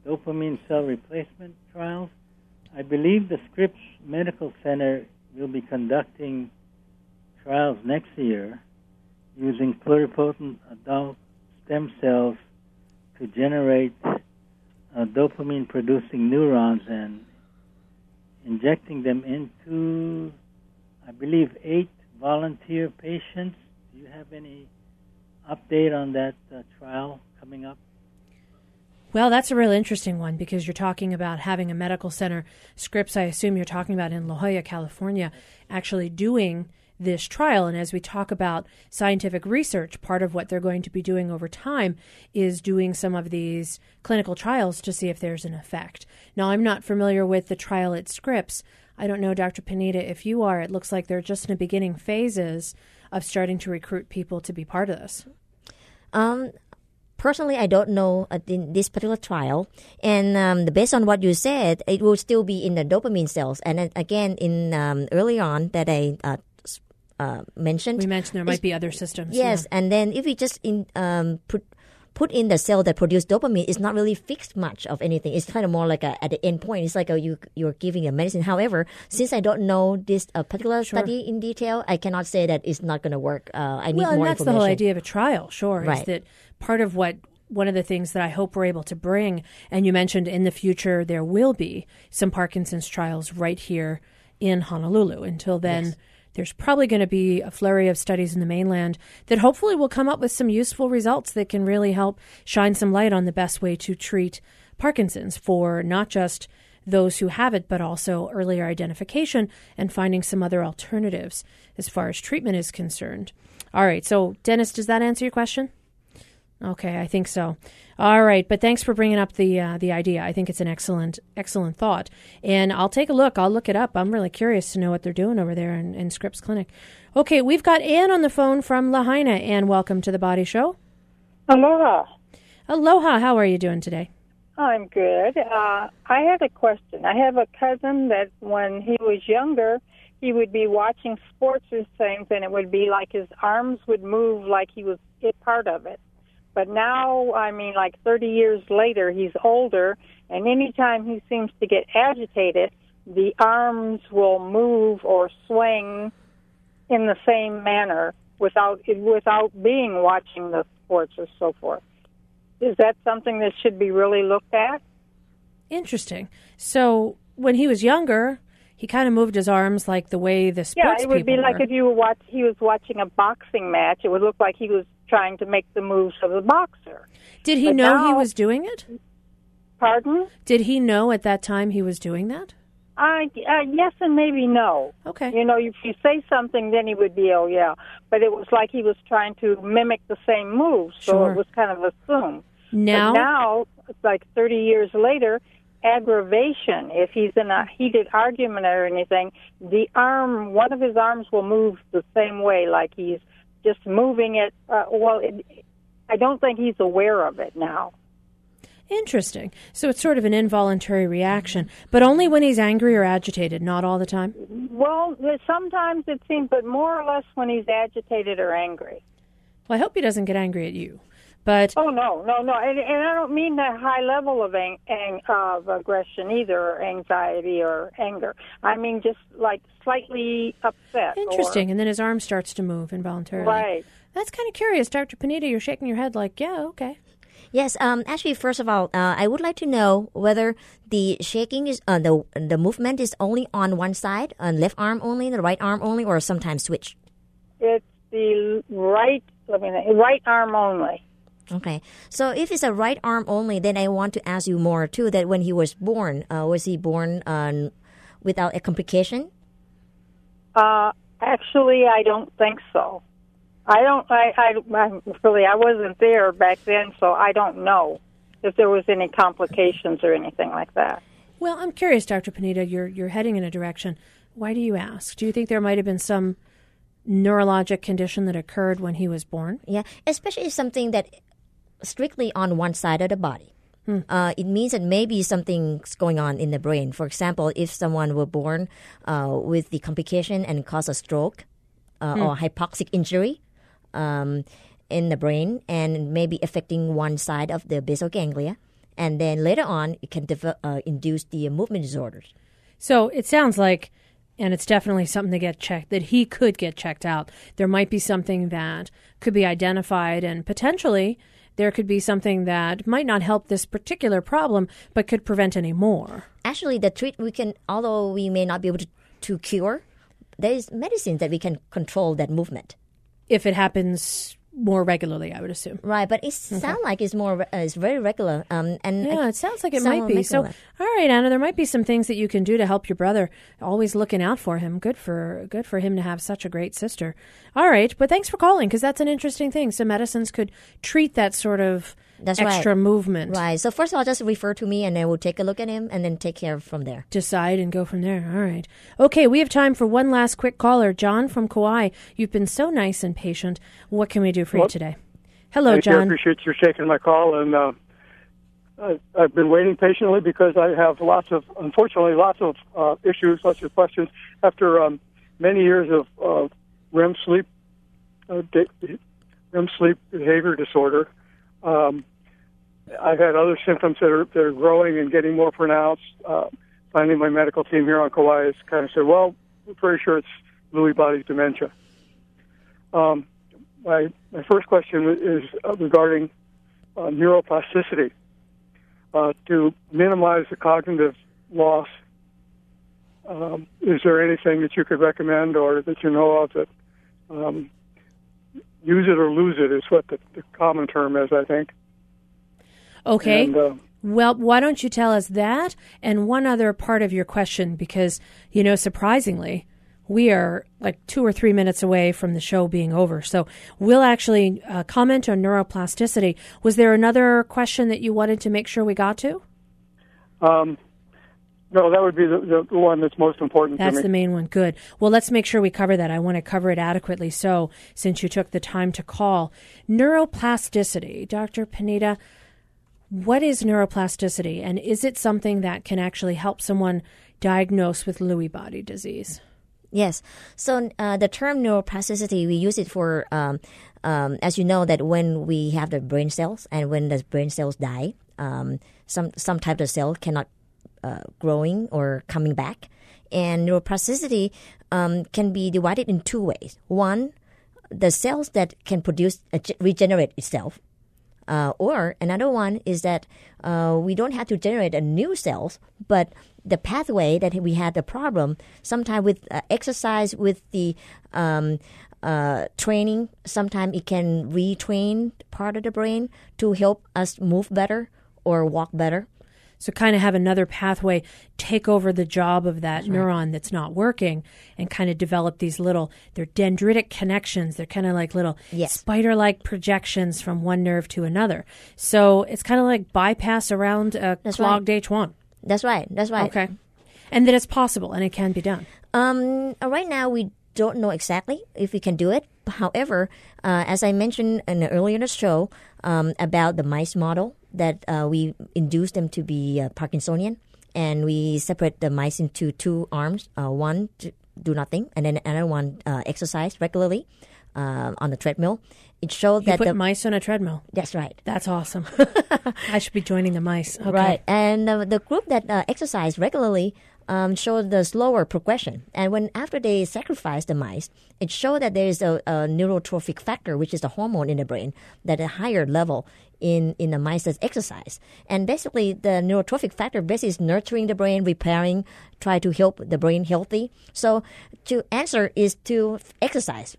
dopamine cell replacement trials. I believe the Scripps Medical Center will be conducting trials next year using pluripotent adult stem cells to generate uh, dopamine producing neurons and injecting them into, I believe, eight volunteer patients. Do you have any update on that uh, trial coming up? Well, that's a real interesting one because you're talking about having a medical center. Scripps, I assume you're talking about in La Jolla, California, actually doing this trial. And as we talk about scientific research, part of what they're going to be doing over time is doing some of these clinical trials to see if there's an effect. Now, I'm not familiar with the trial at Scripps. I don't know, Dr. Panida, if you are. It looks like they're just in the beginning phases of starting to recruit people to be part of this. Um, personally, I don't know uh, in this particular trial, and um, based on what you said, it will still be in the dopamine cells. And then again, in um, early on that I uh, uh, mentioned, we mentioned there might be other systems. Yes, yeah. and then if we just in um, put put in the cell that produce dopamine, it's not really fixed much of anything. It's kind of more like a, at the end point. It's like a, you you're giving a medicine. However, since I don't know this uh, particular Sure. study in detail, I cannot say that it's not going to work. Uh, I need well, and more that's the whole idea of a trial, sure, is Right. that part of what one of the things that I hope we're able to bring, and you mentioned in the future there will be some Parkinson's trials right here in Honolulu. Until then, there's probably going to be a flurry of studies in the mainland that hopefully will come up with some useful results that can really help shine some light on the best way to treat Parkinson's for not just those who have it, but also earlier identification and finding some other alternatives as far as treatment is concerned. All right, so Dennis, does that answer your question? Okay, I think so. All right, but thanks for bringing up the uh, the idea. I think it's an excellent excellent thought, and I'll take a look. I'll look it up. I'm really curious to know what they're doing over there in, in Scripps Clinic. Okay, we've got Anne on the phone from Lahaina. Anne, welcome to the Body Show. Aloha. Aloha. How are you doing today? I'm good. Uh, I had a question. I have a cousin that when he was younger, he would be watching sports or things, and it would be like his arms would move like he was a part of it. But now, I mean, like 30 years later, he's older, and anytime he seems to get agitated, the arms will move or swing in the same manner without without being watching the sports or so forth. Is that something that should be really looked at? Interesting. So when he was younger, he kind of moved his arms like the way the sports. Yeah, it would be people like if you were watch he was watching a boxing match. It would look like he was trying to make the moves of a boxer. Did he But know he was doing it? Pardon? Did he know at that time he was doing that? I uh, yes and maybe no. Okay. You know, if you say something, then he would be oh yeah. But it was like he was trying to mimic the same moves, so Sure. it was kind of assumed. Now- but now, like thirty years later, aggravation. If he's in a heated argument or anything, the arm, one of his arms will move the same way, like he's just moving it. Uh, well, it, I don't think he's aware of it now. Interesting. So it's sort of an involuntary reaction, but only when he's angry or agitated, not all the time. Well, sometimes it seems, but more or less when he's agitated or angry. Well, I hope he doesn't get angry at you. But Oh no, no, no, and, and I don't mean that high level of ang- ang- of aggression either, or anxiety or anger. I mean just like slightly upset. or- interesting. And then his arm starts to move involuntarily. Right. That's kind of curious, Dr. Panida. You're shaking your head like, yeah, okay. Yes. Um. Actually, first of all, uh, I would like to know whether the shaking is uh, the the movement is only on one side, on left arm only, the right arm only, or sometimes switch. It's the right. Let me think, right arm only. Okay. So if it's a right arm only, then I want to ask you more too. That when he was born, uh, was he born um, without a complication? Uh, actually, I don't think so. I don't. I, I, I really. I wasn't there back then, so I don't know if there was any complications or anything like that. Well, I'm curious, Dr. Panida. You're you're heading in a direction. Why do you ask? Do you think there might have been some neurologic condition that occurred when he was born? Yeah, especially if something that strictly on one side of the body. Uh, it means that maybe something's going on in the brain. For example, if someone were born uh, with the complication and cause a stroke uh, Hmm. or hypoxic injury um, in the brain, and maybe affecting one side of the basal ganglia, and then later on it can uh, induce the movement disorders. So it sounds like, and it's definitely something to get checked, that he could get checked out. There might be something that could be identified, and potentially there could be something that might not help this particular problem, but could prevent any more. Actually, the treat we can, although we may not be able to, to cure, there is medicine that we can control that movement. If it happens more regularly, I would assume. Right, but it sounds like it's more, uh, it's very regular. Um, and Yeah, it sounds like it might be. So, all right, Anna, there might be some things that you can do to help your brother. Always looking out for him. Good for good for him to have such a great sister. All right, but thanks for calling because that's an interesting thing. So medicines could treat that sort of That's extra right. movement. Right. So first of all, just refer to me, and then we'll take a look at him, and then take care from there. Decide and go from there. All right. Okay, we have time for one last quick caller. John from Kauai. You've been so nice and patient. What can we do for you today? Hello, Thank you. I John. appreciate you taking my call, and uh, I, I've been waiting patiently because I have lots of, unfortunately, lots of uh, issues, lots of questions. After um, many years of uh, REM sleep, uh, de- REM sleep behavior disorder, um, I've had other symptoms that are that are growing and getting more pronounced. Uh, finally, my medical team here on Kauai has kind of said, "Well, we're pretty sure it's Lewy body dementia." Um, my my first question is uh, regarding uh, neuroplasticity. Uh, to minimize the cognitive loss, um, is there anything that you could recommend or that you know of that um, use it or lose it is what the, the common term is, I think. Okay. And, uh, well, why don't you tell us that and one other part of your question? Because, you know, surprisingly, we are like two or three minutes away from the show being over. So we'll actually uh, comment on neuroplasticity. Was there another question that you wanted to make sure we got to? Um, no, that would be the, the, one that's most important That's to me. the main one. Good. Well, let's make sure we cover that. I want to cover it adequately so, since you took the time to call. Neuroplasticity. Dr. Panida, what is neuroplasticity, and is it something that can actually help someone diagnosed with Lewy body disease? Yes. So uh, the term neuroplasticity, we use it for, um, um, as you know, that when we have the brain cells and when the brain cells die, um, some some type of cell cannot uh, growing or coming back, and neuroplasticity um, can be divided in two ways. One, the cells that can produce uh, regenerate itself, uh, or another one is that uh, we don't have to generate a new cells, but the pathway that we had the problem, sometimes with uh, exercise, with the um, uh, training, sometimes it can retrain part of the brain to help us move better or walk better. So, kind of have another pathway take over the job of that neuron that's not working and kind of develop these little, they're dendritic connections. They're kind of like little spider like projections from one nerve to another. So, it's kind of like bypass around a That's clogged H1. That's right. That's right. Okay. And that it's possible and it can be done. Um, right now, we don't know exactly if we can do it. However, uh, as I mentioned in earlier in the show um, about the mice model, that uh, we induce them to be uh, Parkinsonian, and we separate the mice into two arms. Uh, one to do nothing, and then another one uh, exercise regularly uh, on the treadmill. It showed You that put the mice on a treadmill. That's right. That's awesome. I should be joining the mice. Okay. Right. And uh, the group that uh, exercise regularly um, showed the slower progression. And when after they sacrificed the mice, it showed that there is a, a neurotrophic factor, which is the hormone in the brain, that a higher level in, in the mice that exercise. And basically, the neurotrophic factor basically is nurturing the brain, repairing, try to help the brain healthy. So to answer is to exercise.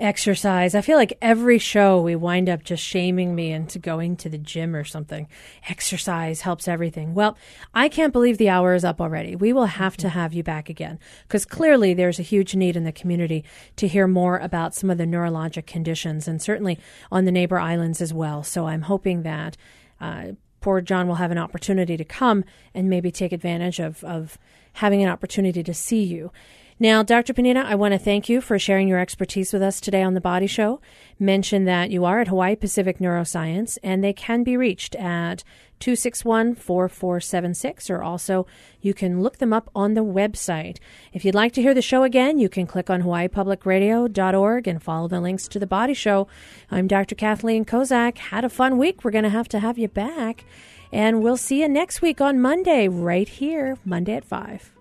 Exercise. I feel like every show we wind up just shaming me into going to the gym or something. Exercise helps everything. Well, I can't believe the hour is up already. We will have to have you back again because clearly there's a huge need in the community to hear more about some of the neurologic conditions and certainly on the neighbor islands as well. So I'm hoping that uh, poor John will have an opportunity to come and maybe take advantage of, of having an opportunity to see you. Now, Dr. Panida, I want to thank you for sharing your expertise with us today on The Body Show. Mention that you are at Hawaii Pacific Neuroscience and they can be reached at 261 4476, or also you can look them up on the website. If you'd like to hear the show again, you can click on hawaiipublicradio.org and follow the links to The Body Show. I'm Dr. Kathleen Kozak. Had a fun week. We're going to have to have you back. And we'll see you next week on Monday, right here, Monday at 5.